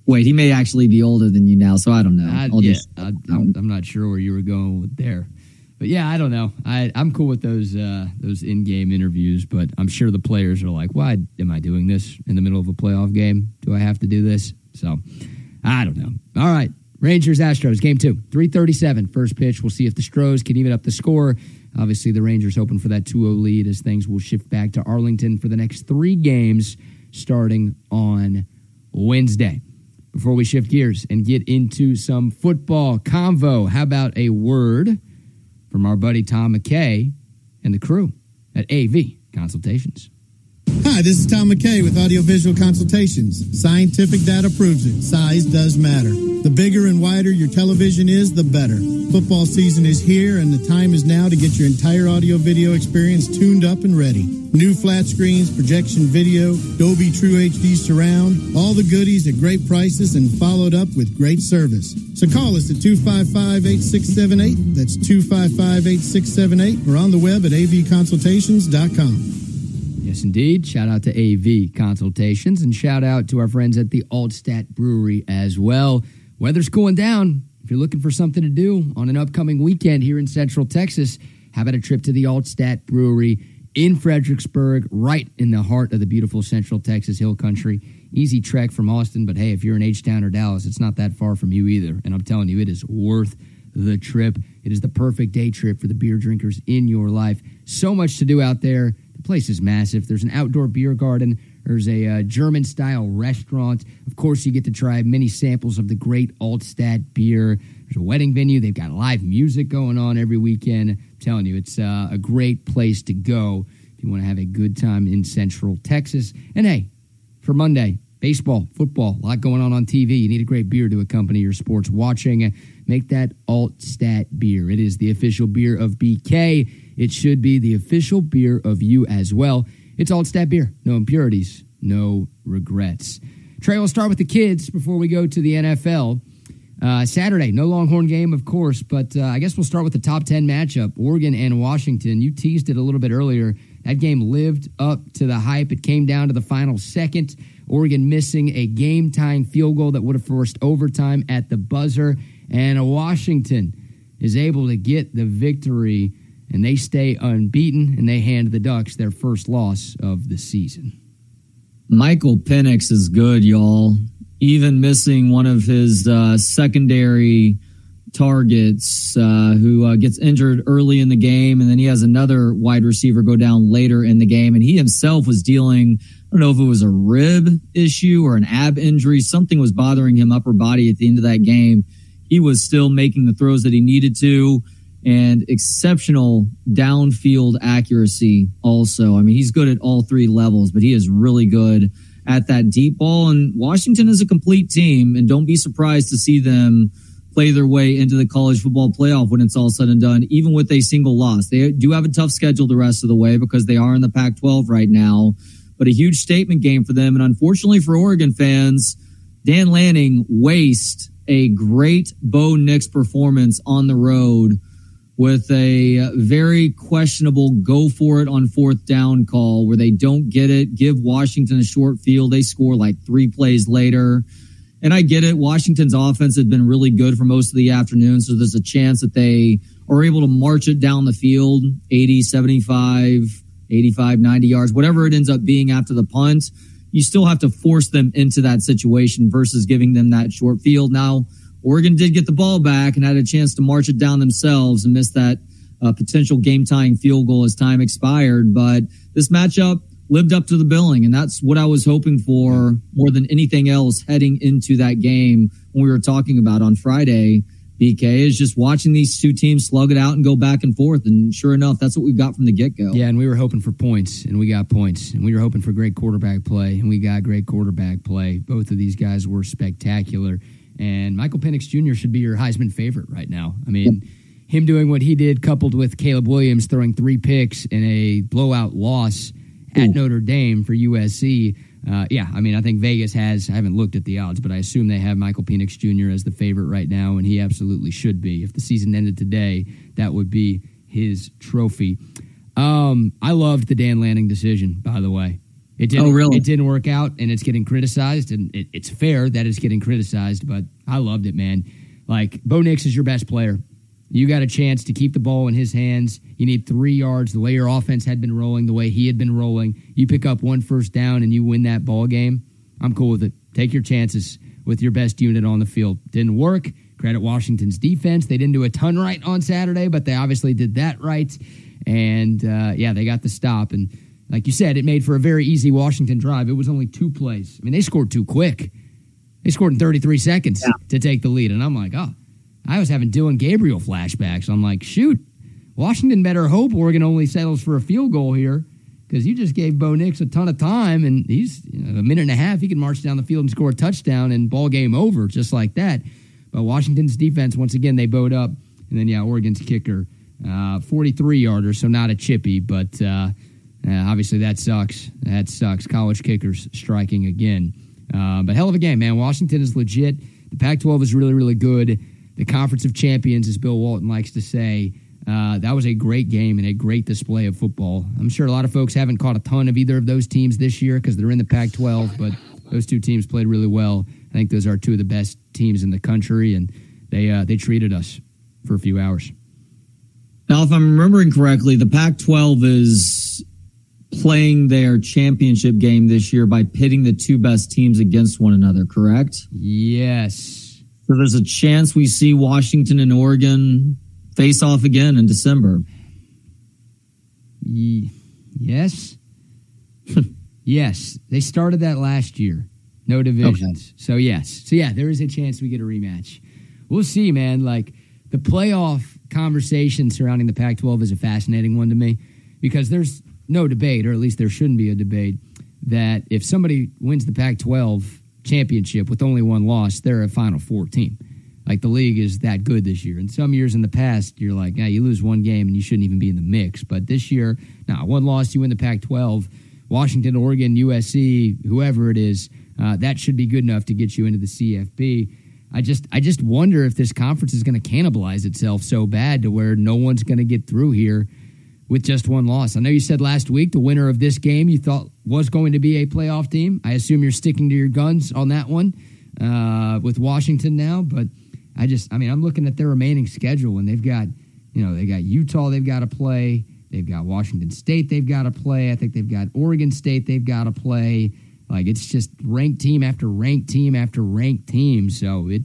Wait, he may actually be older than you now, so I don't know. I, I'll yeah, just- I, I'm, I'm not sure where you were going with there, but yeah, I don't know. I, I'm cool with those uh, those in-game interviews, but I'm sure the players are like, "Why am I doing this in the middle of a playoff game? Do I have to do this?" So I don't know. All right, Rangers Astros game two, 3:37 first pitch. We'll see if the Stros can even up the score. Obviously, the Rangers hoping for that 2-0 lead as things will shift back to Arlington for the next three games starting on Wednesday before we shift gears and get into some football convo, how about a word from our buddy Tom McKay and the crew at AV Consultations? Hi, this is Tom McKay with Audiovisual Consultations. Scientific data proves it. Size does matter. The bigger and wider your television is, the better. Football season is here, and the time is now to get your entire audio video experience tuned up and ready. New flat screens, projection video, Dolby True HD surround, all the goodies at great prices and followed up with great service. So call us at 255-8678. That's 255-8678 or on the web at avconsultations.com. Yes, indeed. Shout out to AV Consultations and shout out to our friends at the Altstadt Brewery as well. Weather's cooling down. If you're looking for something to do on an upcoming weekend here in Central Texas, how about a trip to the Altstadt Brewery in Fredericksburg, right in the heart of the beautiful Central Texas Hill Country? Easy trek from Austin, but hey, if you're in H Town or Dallas, it's not that far from you either. And I'm telling you, it is worth the trip. It is the perfect day trip for the beer drinkers in your life. So much to do out there place is massive. There's an outdoor beer garden. There's a uh, German style restaurant. Of course, you get to try many samples of the great Altstadt beer. There's a wedding venue. They've got live music going on every weekend. I'm telling you, it's uh, a great place to go if you want to have a good time in Central Texas. And hey, for Monday, baseball, football, a lot going on on TV. You need a great beer to accompany your sports watching. Make that Altstadt beer. It is the official beer of BK. It should be the official beer of you as well. It's Altstadt beer. No impurities, no regrets. Trey, we'll start with the kids before we go to the NFL. Uh, Saturday, no Longhorn game, of course, but uh, I guess we'll start with the top 10 matchup Oregon and Washington. You teased it a little bit earlier. That game lived up to the hype. It came down to the final second. Oregon missing a game tying field goal that would have forced overtime at the buzzer. And Washington is able to get the victory and they stay unbeaten and they hand the Ducks their first loss of the season. Michael Penix is good, y'all. Even missing one of his uh, secondary targets, uh, who uh, gets injured early in the game, and then he has another wide receiver go down later in the game, and he himself was dealing. I don't know if it was a rib issue or an ab injury. Something was bothering him upper body at the end of that game. He was still making the throws that he needed to and exceptional downfield accuracy also. I mean, he's good at all three levels, but he is really good at that deep ball. And Washington is a complete team, and don't be surprised to see them play their way into the college football playoff when it's all said and done, even with a single loss. They do have a tough schedule the rest of the way because they are in the Pac 12 right now, but a huge statement game for them. And unfortunately for Oregon fans, Dan Lanning waste a great Bo Nix performance on the road with a uh, very questionable go for it on fourth down call where they don't get it, give Washington a short field. They score like three plays later. And I get it. Washington's offense had been really good for most of the afternoon. So there's a chance that they are able to march it down the field 80, 75, 85, 90 yards, whatever it ends up being after the punt. You still have to force them into that situation versus giving them that short field. Now, Oregon did get the ball back and had a chance to march it down themselves and missed that uh, potential game tying field goal as time expired. But this matchup lived up to the billing, and that's what I was hoping for more than anything else heading into that game when we were talking about on Friday. BK is just watching these two teams slug it out and go back and forth. And sure enough, that's what we got from the get go. Yeah, and we were hoping for points, and we got points. And we were hoping for great quarterback play, and we got great quarterback play. Both of these guys were spectacular. And Michael Penix Jr. should be your Heisman favorite right now. I mean, him doing what he did, coupled with Caleb Williams throwing three picks in a blowout loss at Notre Dame for USC. Uh, yeah, I mean, I think Vegas has. I haven't looked at the odds, but I assume they have Michael Penix Jr. as the favorite right now, and he absolutely should be. If the season ended today, that would be his trophy. Um, I loved the Dan Lanning decision, by the way. It didn't. Oh, really? It didn't work out, and it's getting criticized, and it, it's fair that it's getting criticized. But I loved it, man. Like Bo Nix is your best player. You got a chance to keep the ball in his hands. You need three yards. The way your offense had been rolling, the way he had been rolling, you pick up one first down and you win that ball game. I'm cool with it. Take your chances with your best unit on the field. Didn't work. Credit Washington's defense. They didn't do a ton right on Saturday, but they obviously did that right. And uh, yeah, they got the stop. And like you said, it made for a very easy Washington drive. It was only two plays. I mean, they scored too quick. They scored in 33 seconds yeah. to take the lead. And I'm like, oh, I was having Dillon Gabriel flashbacks. I'm like, shoot, Washington better hope Oregon only settles for a field goal here because you just gave Bo Nix a ton of time, and he's you know, a minute and a half. He can march down the field and score a touchdown, and ball game over just like that. But Washington's defense, once again, they bowed up, and then yeah, Oregon's kicker, uh, 43 yarder, so not a chippy, but uh, uh, obviously that sucks. That sucks. College kickers striking again. Uh, but hell of a game, man. Washington is legit. The Pac-12 is really, really good. The Conference of Champions, as Bill Walton likes to say. Uh, that was a great game and a great display of football. I'm sure a lot of folks haven't caught a ton of either of those teams this year because they're in the Pac 12, but those two teams played really well. I think those are two of the best teams in the country, and they, uh, they treated us for a few hours. Now, if I'm remembering correctly, the Pac 12 is playing their championship game this year by pitting the two best teams against one another, correct? Yes. So there's a chance we see Washington and Oregon face off again in December. yes. yes. They started that last year. No divisions. Okay. So, yes. So, yeah, there is a chance we get a rematch. We'll see, man. Like, the playoff conversation surrounding the Pac 12 is a fascinating one to me because there's no debate, or at least there shouldn't be a debate, that if somebody wins the Pac 12 championship with only one loss, they're a Final Four team. Like the league is that good this year. And some years in the past, you're like, yeah, you lose one game and you shouldn't even be in the mix. But this year, now nah, one loss, you win the Pac 12. Washington, Oregon, USC, whoever it is, uh, that should be good enough to get you into the CFP. I just, I just wonder if this conference is going to cannibalize itself so bad to where no one's going to get through here with just one loss. I know you said last week the winner of this game you thought was going to be a playoff team. I assume you're sticking to your guns on that one uh, with Washington now, but I just, I mean, I'm looking at their remaining schedule and they've got, you know, they got Utah they've got to play. They've got Washington State they've got to play. I think they've got Oregon State they've got to play. Like it's just ranked team after ranked team after ranked team. So it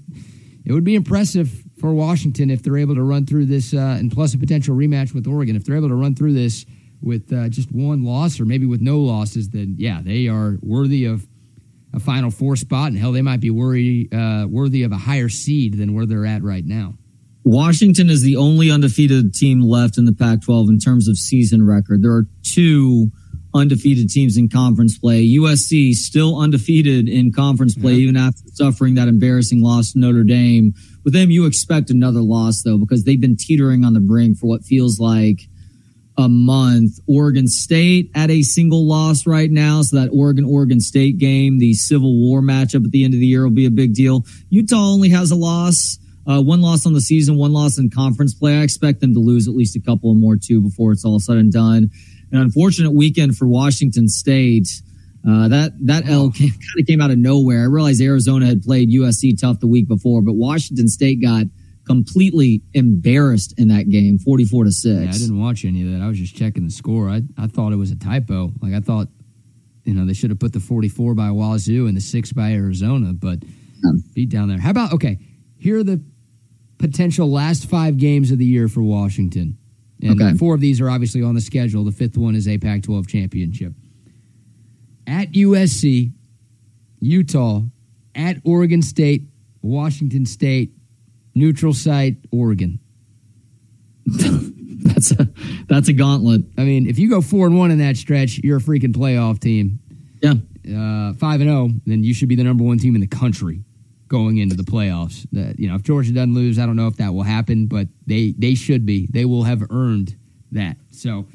it would be impressive for Washington if they're able to run through this, uh, and plus a potential rematch with Oregon. If they're able to run through this with uh, just one loss or maybe with no losses, then yeah, they are worthy of a Final Four spot, and hell, they might be worry, uh, worthy of a higher seed than where they're at right now. Washington is the only undefeated team left in the Pac 12 in terms of season record. There are two undefeated teams in conference play. USC still undefeated in conference play, yeah. even after suffering that embarrassing loss to Notre Dame. With them, you expect another loss, though, because they've been teetering on the brink for what feels like a month. Oregon State at a single loss right now. So that Oregon Oregon State game, the Civil War matchup at the end of the year will be a big deal. Utah only has a loss. Uh, one loss on the season, one loss in conference play. I expect them to lose at least a couple more too before it's all said and done. An unfortunate weekend for Washington State. Uh, that that L kind of came out of nowhere. I realized Arizona had played USC tough the week before, but Washington State got completely embarrassed in that game, 44 to 6. Yeah, I didn't watch any of that. I was just checking the score. I, I thought it was a typo. Like, I thought, you know, they should have put the 44 by Wazoo and the 6 by Arizona, but um, beat down there. How about, okay, here are the potential last five games of the year for Washington. And okay. four of these are obviously on the schedule. The fifth one is a Pac 12 championship. At USC, Utah, at Oregon State, Washington State, neutral site, Oregon. that's a that's a gauntlet. I mean, if you go four and one in that stretch, you're a freaking playoff team. Yeah, uh, five and zero, oh, then you should be the number one team in the country going into the playoffs. That you know, if Georgia doesn't lose, I don't know if that will happen, but they they should be. They will have earned that. So.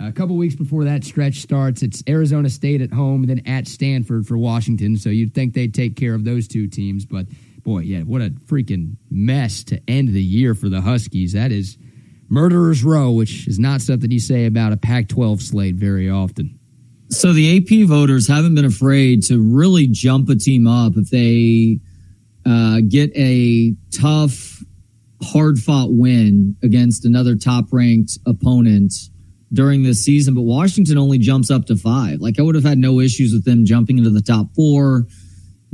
A couple weeks before that stretch starts, it's Arizona State at home, and then at Stanford for Washington. So you'd think they'd take care of those two teams, but boy, yeah, what a freaking mess to end the year for the Huskies. That is murderer's row, which is not something you say about a Pac 12 slate very often. So the AP voters haven't been afraid to really jump a team up if they uh, get a tough, hard fought win against another top ranked opponent during this season. But Washington only jumps up to five. Like I would have had no issues with them jumping into the top four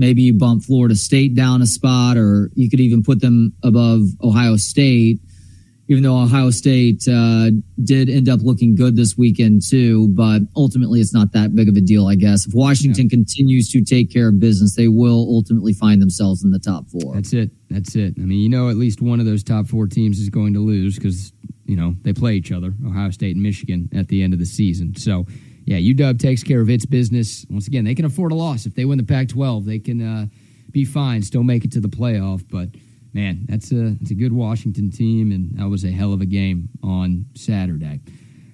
Maybe you bump Florida State down a spot, or you could even put them above Ohio State, even though Ohio State uh, did end up looking good this weekend too. But ultimately, it's not that big of a deal, I guess. If Washington yeah. continues to take care of business, they will ultimately find themselves in the top four. That's it. That's it. I mean, you know, at least one of those top four teams is going to lose because you know they play each other, Ohio State and Michigan, at the end of the season. So yeah, UW takes care of its business. Once again, they can afford a loss if they win the Pac-12. They can uh, be fine, still make it to the playoff. But man, that's a it's a good Washington team, and that was a hell of a game on Saturday.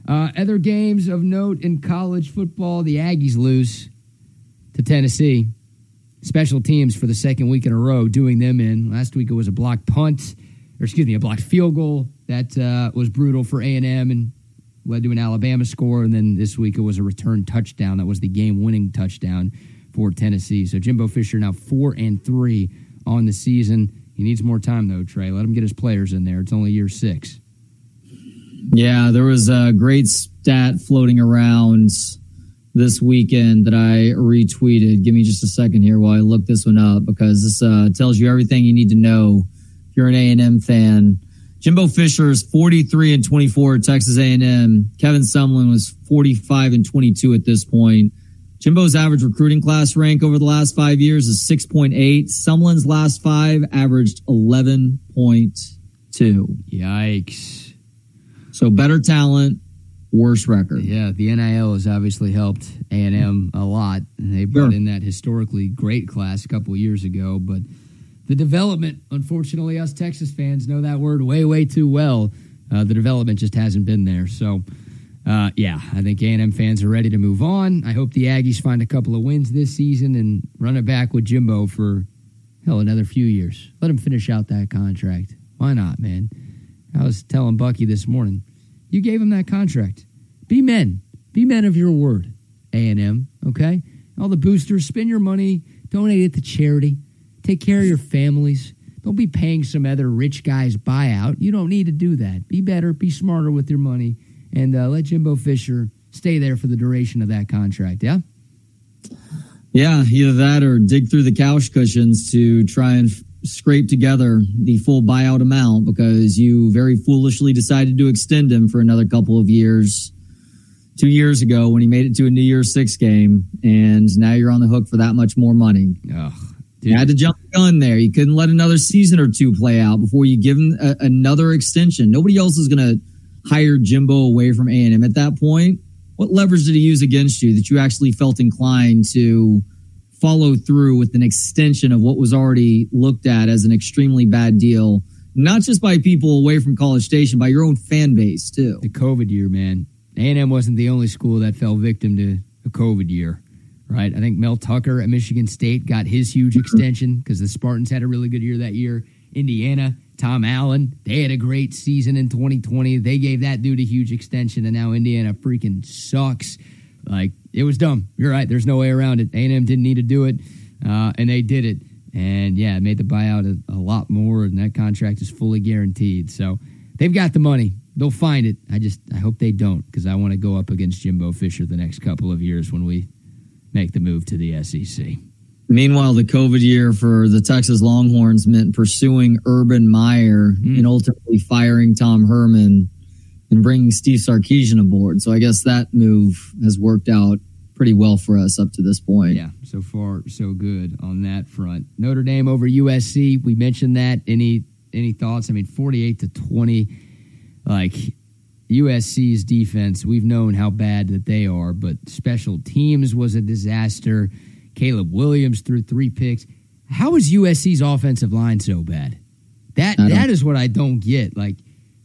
Uh, other games of note in college football: the Aggies lose to Tennessee. Special teams for the second week in a row, doing them in. Last week it was a blocked punt, or excuse me, a blocked field goal that uh, was brutal for A and M and led to an Alabama score. And then this week it was a return touchdown that was the game-winning touchdown for Tennessee. So Jimbo Fisher now four and three on the season. He needs more time though, Trey. Let him get his players in there. It's only year six. Yeah, there was a great stat floating around this weekend that I retweeted. Give me just a second here while I look this one up because this uh, tells you everything you need to know if you're an A&M fan. Jimbo Fisher is 43 and 24 at Texas A&M. Kevin Sumlin was 45 and 22 at this point. Jimbo's average recruiting class rank over the last five years is 6.8. Sumlin's last five averaged 11.2. Yikes. So better talent, worse record. Yeah, the NIL has obviously helped A and M a lot. They brought sure. in that historically great class a couple years ago, but the development, unfortunately, us Texas fans know that word way, way too well. Uh, the development just hasn't been there. So, uh, yeah, I think A&M fans are ready to move on. I hope the Aggies find a couple of wins this season and run it back with Jimbo for hell another few years. Let him finish out that contract. Why not, man? I was telling Bucky this morning, you gave him that contract. Be men. Be men of your word, A&M, okay? All the boosters, spend your money, donate it to charity. Take care of your families. Don't be paying some other rich guy's buyout. You don't need to do that. Be better, be smarter with your money, and uh, let Jimbo Fisher stay there for the duration of that contract. Yeah? Yeah, either that or dig through the couch cushions to try and f- scrape together the full buyout amount because you very foolishly decided to extend him for another couple of years two years ago when he made it to a New Year's Six game, and now you're on the hook for that much more money. Ugh. You had to jump the gun there. You couldn't let another season or two play out before you give him a, another extension. Nobody else is going to hire Jimbo away from A&M at that point. What levers did he use against you that you actually felt inclined to follow through with an extension of what was already looked at as an extremely bad deal, not just by people away from College Station, by your own fan base too? The COVID year, man. A&M wasn't the only school that fell victim to a COVID year right? I think Mel Tucker at Michigan State got his huge extension because the Spartans had a really good year that year. Indiana, Tom Allen, they had a great season in 2020. They gave that dude a huge extension, and now Indiana freaking sucks. Like it was dumb. You're right. There's no way around it. A&M didn't need to do it, uh, and they did it. And yeah, it made the buyout a, a lot more, and that contract is fully guaranteed. So they've got the money. They'll find it. I just I hope they don't because I want to go up against Jimbo Fisher the next couple of years when we make the move to the SEC. Meanwhile, the COVID year for the Texas Longhorns meant pursuing Urban Meyer mm. and ultimately firing Tom Herman and bringing Steve Sarkisian aboard. So I guess that move has worked out pretty well for us up to this point. Yeah, so far so good on that front. Notre Dame over USC. We mentioned that. Any any thoughts? I mean, forty-eight to twenty. Like USC's defense, we've known how bad that they are, but special teams was a disaster. Caleb Williams threw three picks. How is USC's offensive line so bad? That that is what I don't get. Like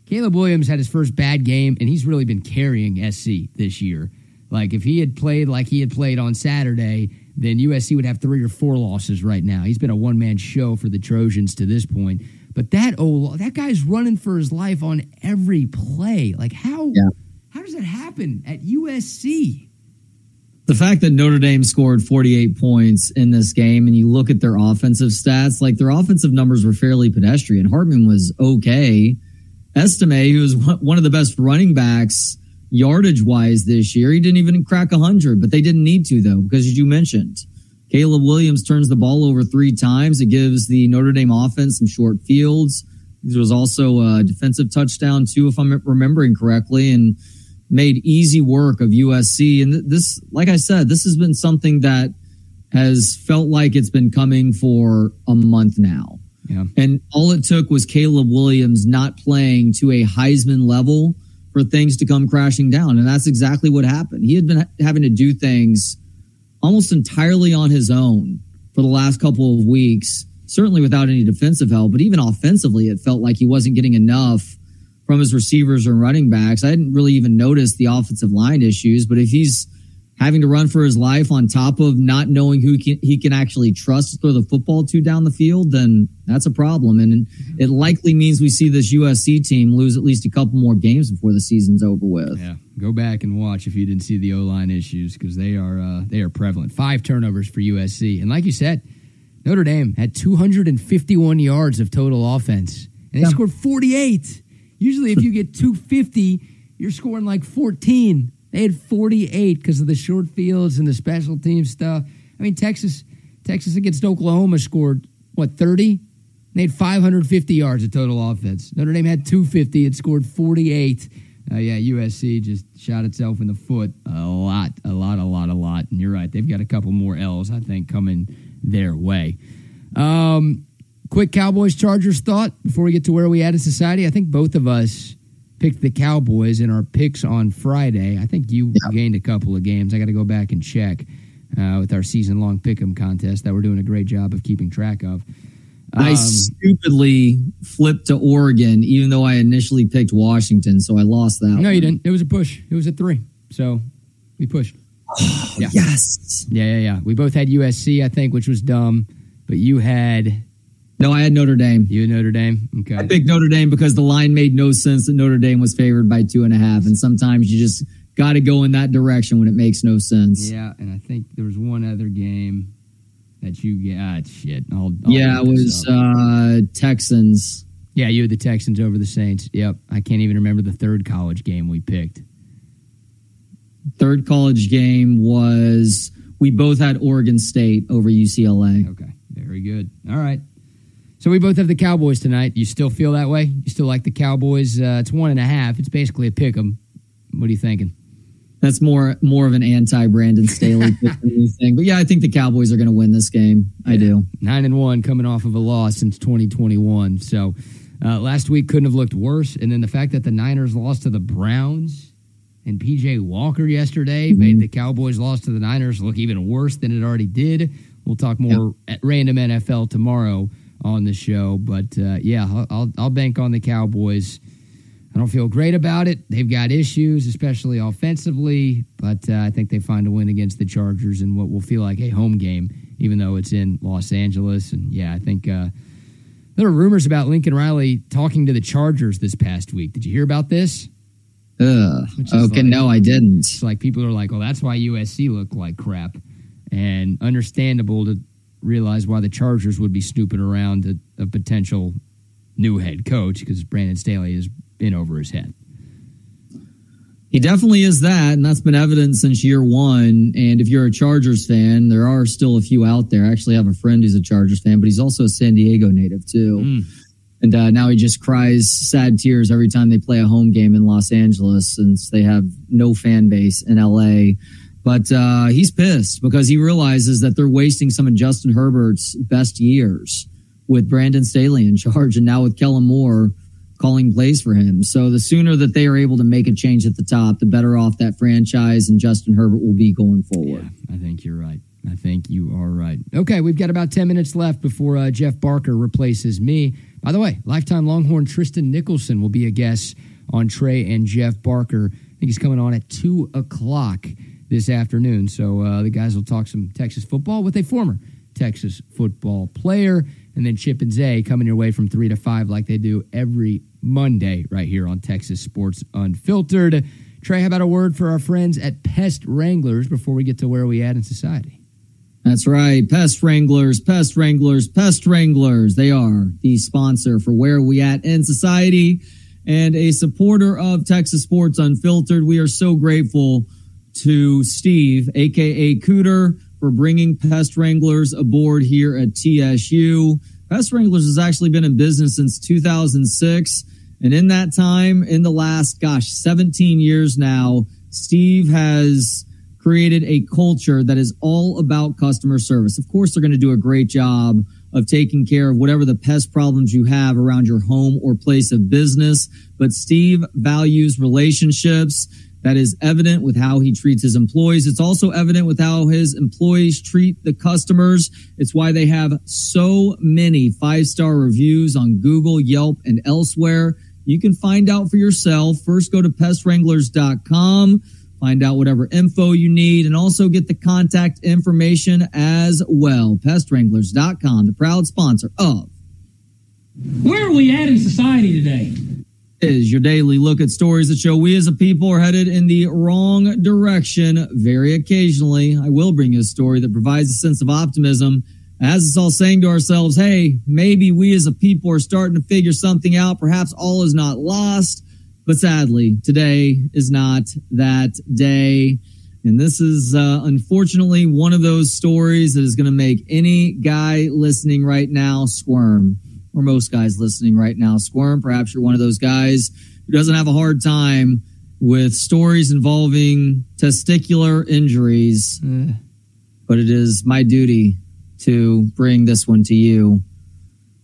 Caleb Williams had his first bad game, and he's really been carrying SC this year. Like if he had played like he had played on Saturday, then USC would have three or four losses right now. He's been a one man show for the Trojans to this point. But that oh that guy's running for his life on every play. Like how yeah. how does that happen at USC? The fact that Notre Dame scored 48 points in this game and you look at their offensive stats, like their offensive numbers were fairly pedestrian. Hartman was okay. Estime, who was one of the best running backs yardage wise this year, he didn't even crack 100, but they didn't need to though, because as you mentioned, Caleb Williams turns the ball over three times. It gives the Notre Dame offense some short fields. There was also a defensive touchdown too, if I'm remembering correctly, and made easy work of USC. And this, like I said, this has been something that has felt like it's been coming for a month now. Yeah. And all it took was Caleb Williams not playing to a Heisman level for things to come crashing down. And that's exactly what happened. He had been having to do things almost entirely on his own for the last couple of weeks, certainly without any defensive help, but even offensively, it felt like he wasn't getting enough from his receivers or running backs. I didn't really even notice the offensive line issues, but if he's having to run for his life on top of not knowing who can, he can actually trust to throw the football to down the field, then that's a problem. And it likely means we see this USC team lose at least a couple more games before the season's over with. Yeah, go back and watch if you didn't see the O line issues because they are uh, they are prevalent. Five turnovers for USC, and like you said, Notre Dame had 251 yards of total offense, and they yeah. scored 48. Usually, if you get 250, you're scoring like 14. They had 48 because of the short fields and the special team stuff. I mean, Texas, Texas against Oklahoma scored what 30. They had 550 yards of total offense. Notre Dame had 250. It scored 48. Uh, yeah, USC just shot itself in the foot a lot, a lot, a lot, a lot. And you're right; they've got a couple more L's, I think, coming their way. Um, quick Cowboys Chargers thought before we get to where we at in society. I think both of us picked the Cowboys in our picks on Friday. I think you yeah. gained a couple of games. I got to go back and check uh, with our season long pick'em contest that we're doing a great job of keeping track of. Um, I stupidly flipped to Oregon, even though I initially picked Washington, so I lost that. No, one. you didn't. It was a push. It was a three, so we pushed. Oh, yeah. Yes. Yeah, yeah, yeah. We both had USC, I think, which was dumb, but you had no, I had Notre Dame. You had Notre Dame? Okay. I picked Notre Dame because the line made no sense that Notre Dame was favored by two and a half. And sometimes you just got to go in that direction when it makes no sense. Yeah. And I think there was one other game that you got. Ah, shit. I'll, I'll yeah, it was uh, Texans. Yeah, you had the Texans over the Saints. Yep. I can't even remember the third college game we picked. Third college game was we both had Oregon State over UCLA. Okay. Very good. All right. So we both have the Cowboys tonight. You still feel that way? You still like the Cowboys? Uh, it's one and a half. It's basically a pick 'em. What are you thinking? That's more more of an anti Brandon Staley thing. But yeah, I think the Cowboys are going to win this game. Yeah. I do. Nine and one, coming off of a loss since 2021. So uh, last week couldn't have looked worse. And then the fact that the Niners lost to the Browns and PJ Walker yesterday mm-hmm. made the Cowboys loss to the Niners look even worse than it already did. We'll talk more yep. at random NFL tomorrow on the show. But uh, yeah, I'll, I'll bank on the Cowboys. I don't feel great about it. They've got issues, especially offensively, but uh, I think they find a win against the Chargers in what will feel like a home game, even though it's in Los Angeles. And yeah, I think uh, there are rumors about Lincoln Riley talking to the Chargers this past week. Did you hear about this? Ugh. Okay, like, no, I didn't. It's like people are like, well, that's why USC looked like crap. And understandable to realize why the Chargers would be snooping around a, a potential new head coach because Brandon Staley has been over his head. He definitely is that, and that's been evident since year one. And if you're a Chargers fan, there are still a few out there. I actually have a friend who's a Chargers fan, but he's also a San Diego native too. Mm. And uh, now he just cries sad tears every time they play a home game in Los Angeles since they have no fan base in LA. But uh, he's pissed because he realizes that they're wasting some of Justin Herbert's best years with Brandon Staley in charge and now with Kellen Moore calling plays for him. So the sooner that they are able to make a change at the top, the better off that franchise and Justin Herbert will be going forward. Yeah, I think you're right. I think you are right. Okay, we've got about 10 minutes left before uh, Jeff Barker replaces me. By the way, lifetime Longhorn Tristan Nickelson will be a guest on Trey and Jeff Barker. I think he's coming on at 2 o'clock this afternoon. So uh, the guys will talk some Texas football with a former Texas football player. And then Chip and Zay coming your way from 3 to 5 like they do every Monday right here on Texas Sports Unfiltered. Trey, how about a word for our friends at Pest Wranglers before we get to where we at in society? That's right. Pest Wranglers, Pest Wranglers, Pest Wranglers. They are the sponsor for Where We At in Society and a supporter of Texas Sports Unfiltered. We are so grateful to Steve, aka Cooter, for bringing Pest Wranglers aboard here at TSU. Pest Wranglers has actually been in business since 2006. And in that time, in the last, gosh, 17 years now, Steve has created a culture that is all about customer service. Of course, they're going to do a great job of taking care of whatever the pest problems you have around your home or place of business. But Steve values relationships. That is evident with how he treats his employees. It's also evident with how his employees treat the customers. It's why they have so many five star reviews on Google, Yelp, and elsewhere. You can find out for yourself. First, go to pestwranglers.com, find out whatever info you need, and also get the contact information as well. Pestwranglers.com, the proud sponsor of. Where are we at in society today? Is your daily look at stories that show we as a people are headed in the wrong direction. Very occasionally, I will bring you a story that provides a sense of optimism as it's all saying to ourselves, hey, maybe we as a people are starting to figure something out. Perhaps all is not lost. But sadly, today is not that day. And this is uh, unfortunately one of those stories that is going to make any guy listening right now squirm or most guys listening right now squirm. Perhaps you're one of those guys who doesn't have a hard time with stories involving testicular injuries. Uh. But it is my duty to bring this one to you.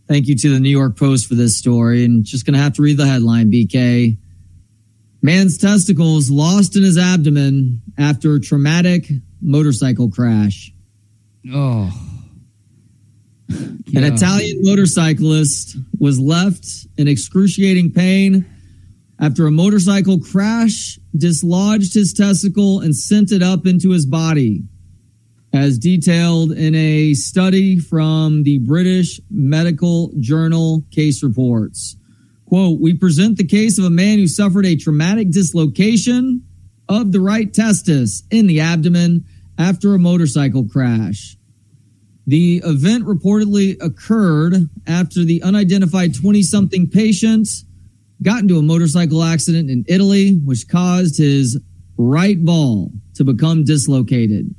Thank you to the New York Post for this story. And just going to have to read the headline, BK. Man's testicles lost in his abdomen after traumatic motorcycle crash. Oh. An Italian motorcyclist was left in excruciating pain after a motorcycle crash dislodged his testicle and sent it up into his body, as detailed in a study from the British Medical Journal case reports. Quote, we present the case of a man who suffered a traumatic dislocation of the right testis in the abdomen after a motorcycle crash. The event reportedly occurred after the unidentified 20 something patient got into a motorcycle accident in Italy, which caused his right ball to become dislocated.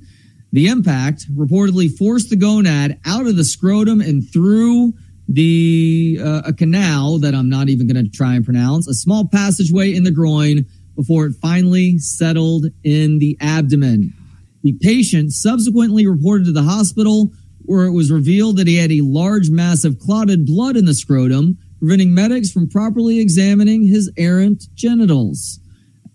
The impact reportedly forced the gonad out of the scrotum and through the uh, a canal that I'm not even going to try and pronounce, a small passageway in the groin before it finally settled in the abdomen. The patient subsequently reported to the hospital where it was revealed that he had a large mass of clotted blood in the scrotum, preventing medics from properly examining his errant genitals.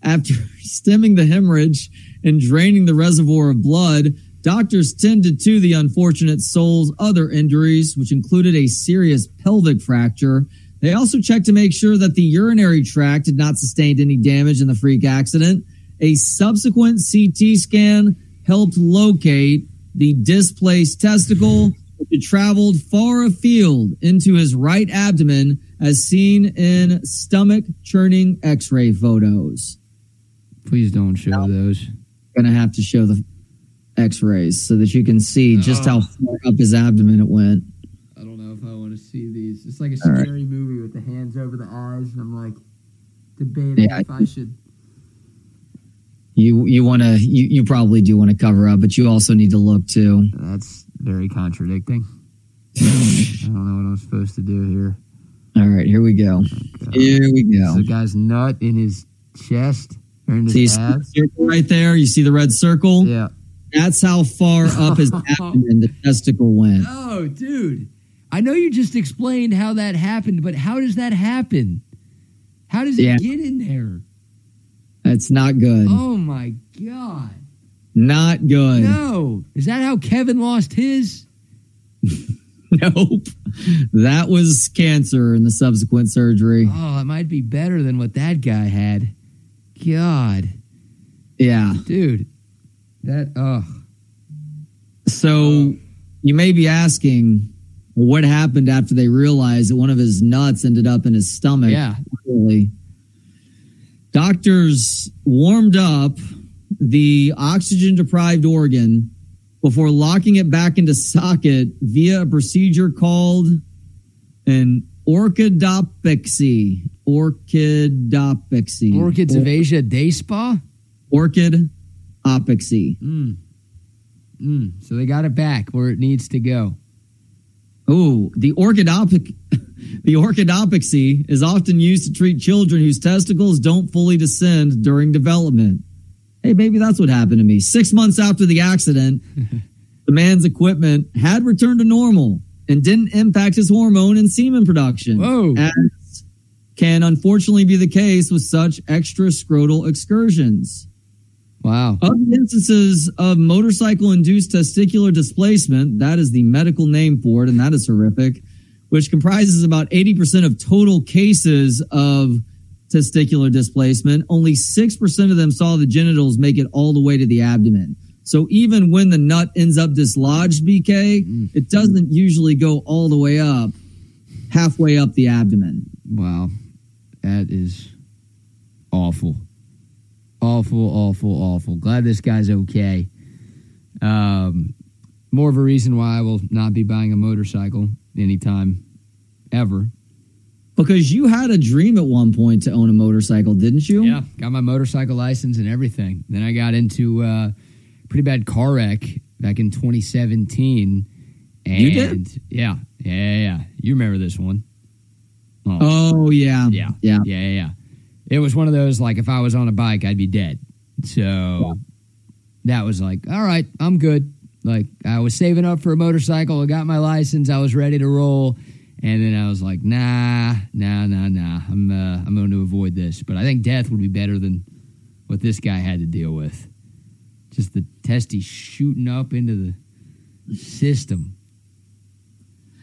After stemming the hemorrhage and draining the reservoir of blood, doctors tended to the unfortunate soul's other injuries, which included a serious pelvic fracture. They also checked to make sure that the urinary tract had not sustained any damage in the freak accident. A subsequent CT scan helped locate the displaced testicle, which had traveled far afield into his right abdomen, as seen in stomach churning x ray photos. Please don't show now, those. Gonna have to show the x rays so that you can see just uh. how far up his abdomen it went. I don't know if I want to see these. It's like a scary right. movie with the hands over the eyes, and I'm like debating yeah, if I should you you want to you, you probably do want to cover up, but you also need to look too. That's very contradicting. I don't know what I'm supposed to do here. All right, here we go. Here we go. So the guy's nut in his chest or in his ass. right there, you see the red circle. Yeah, that's how far up his abdomen the testicle went. Oh, dude! I know you just explained how that happened, but how does that happen? How does it yeah. get in there? That's not good. Oh my god. Not good. No. Is that how Kevin lost his? nope. That was cancer and the subsequent surgery. Oh, it might be better than what that guy had. God. Yeah. Dude. That oh. So you may be asking what happened after they realized that one of his nuts ended up in his stomach. Yeah. Really. Doctors warmed up the oxygen deprived organ before locking it back into socket via a procedure called an orchidopexy. Orchidopexy. Orchids of Asia day spa? Orchid opexy. Mm. Mm. So they got it back where it needs to go. Oh, the orchidopic the orchidopexy is often used to treat children whose testicles don't fully descend during development. Hey, maybe that's what happened to me. Six months after the accident, the man's equipment had returned to normal. and didn't impact his hormone and semen production. Whoa. As can unfortunately be the case with such extra scrotal excursions. Wow. Of the instances of motorcycle induced testicular displacement, that is the medical name for it, and that is horrific, which comprises about 80% of total cases of testicular displacement. Only 6% of them saw the genitals make it all the way to the abdomen. So even when the nut ends up dislodged, BK, it doesn't usually go all the way up, halfway up the abdomen. Wow. That is awful. Awful, awful, awful. Glad this guy's okay. Um, more of a reason why I will not be buying a motorcycle anytime ever. Because you had a dream at one point to own a motorcycle, didn't you? Yeah, got my motorcycle license and everything. Then I got into uh, a pretty bad car wreck back in 2017. And You did? Yeah, yeah, yeah, yeah. You remember this one? Oh yeah. Yeah. Yeah. Yeah, yeah, yeah. It was one of those like if I was on a bike, I'd be dead. So that was like, all right, I'm good. Like I was saving up for a motorcycle, I got my license, I was ready to roll, and then I was like, nah, nah, nah, nah. I'm uh, I'm going to avoid this. But I think death would be better than what this guy had to deal with. Just the testy shooting up into the system.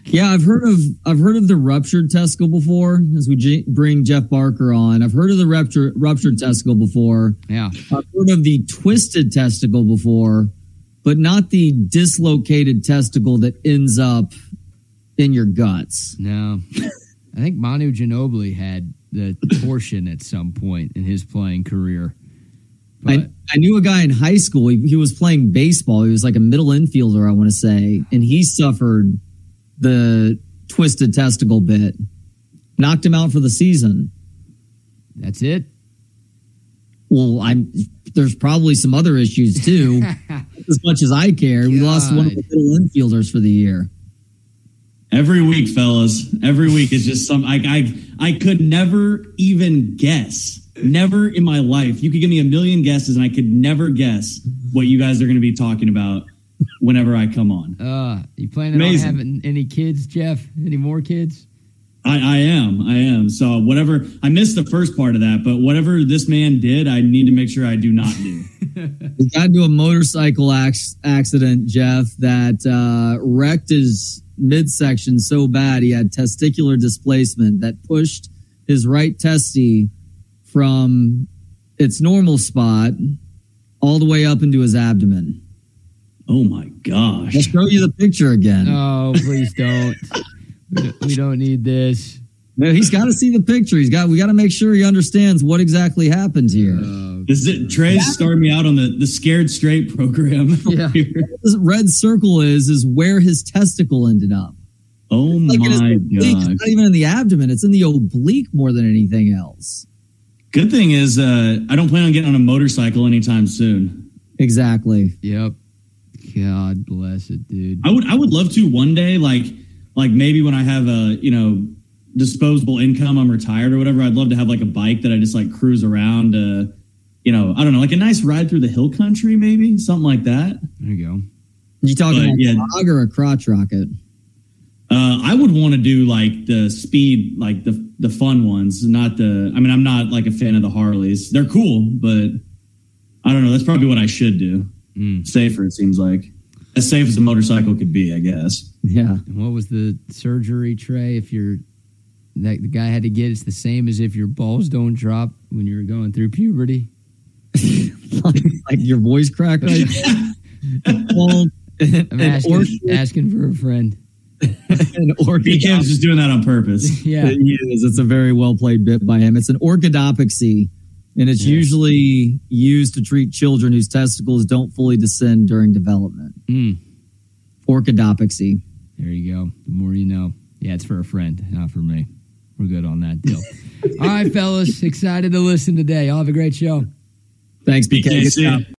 Yeah, I've heard of I've heard of the ruptured testicle before. As we j- bring Jeff Barker on, I've heard of the rupture, ruptured testicle before. Yeah. I've heard of the twisted testicle before, but not the dislocated testicle that ends up in your guts. No. I think Manu Ginobili had the torsion at some point in his playing career. But I, I knew a guy in high school. He, he was playing baseball. He was like a middle infielder, I want to say, and he suffered the twisted testicle bit, knocked him out for the season. that's it. Well, I'm there's probably some other issues too. as much as I care, we lost one of the God. middle infielders for the year. Every week, fellas. Every week is just some. I, I I could never even guess. Never in my life. You could give me a million guesses, and I could never guess what you guys are going to be talking about whenever I come on. Uh, you planning Amazing. on having any kids, Jeff? Any more kids? I, I am. I am. So whatever. I missed the first part of that, but whatever this man did, I need to make sure I do not do. He got into a motorcycle ac- accident, Jeff, that uh, wrecked his midsection so bad he had testicular displacement that pushed his right testy from its normal spot all the way up into his abdomen. Oh my gosh! I'll show you the picture again. No, please don't. we, don't need this. No, he's got to see the picture. He's got. We got to make sure he understands what exactly happened here. Uh, This is, Trey's starting me out on the, the Scared Straight program. Yeah. this red circle is is where his testicle ended up. oh Like my god. It's not even in the abdomen. It's in the oblique more than anything else. Good thing is, uh, I don't plan on getting on a motorcycle anytime soon. Exactly. yep. God bless it, dude. I would I would love to one day, like like maybe when I have a you know disposable income, I'm retired or whatever. I'd love to have like a bike that I just like cruise around. Uh, you know, I don't know, like a nice ride through the hill country, maybe something like that. There you go. You talking But, about yeah. a log or a crotch rocket? Uh, I would want to do like the speed, like the the fun ones, not the. I mean, I'm not like a fan of the Harleys. They're cool, but I don't know. That's probably what I should do. Mm. Safer, it seems like. As safe as a motorcycle could be, I guess. Yeah. And what was the surgery Trey? If you're that the guy had to get, it's the same as if your balls don't drop when you're going through puberty. like, like your voice cracked right well, I'm asking, orchid, asking for a friend. an orchid. BK's just doing that on purpose. Yeah. It is. It's a very well played bit by him. It's an orchidopexy, and it's Yes. usually used to treat children whose testicles don't fully descend during development. Mm. Orchidopexy. There you go. The more you know. Yeah, it's for a friend, not for me. We're good on that deal. All right, fellas. Excited to listen today. Y'all have a great show. Thanks, BK. Good BKC. job.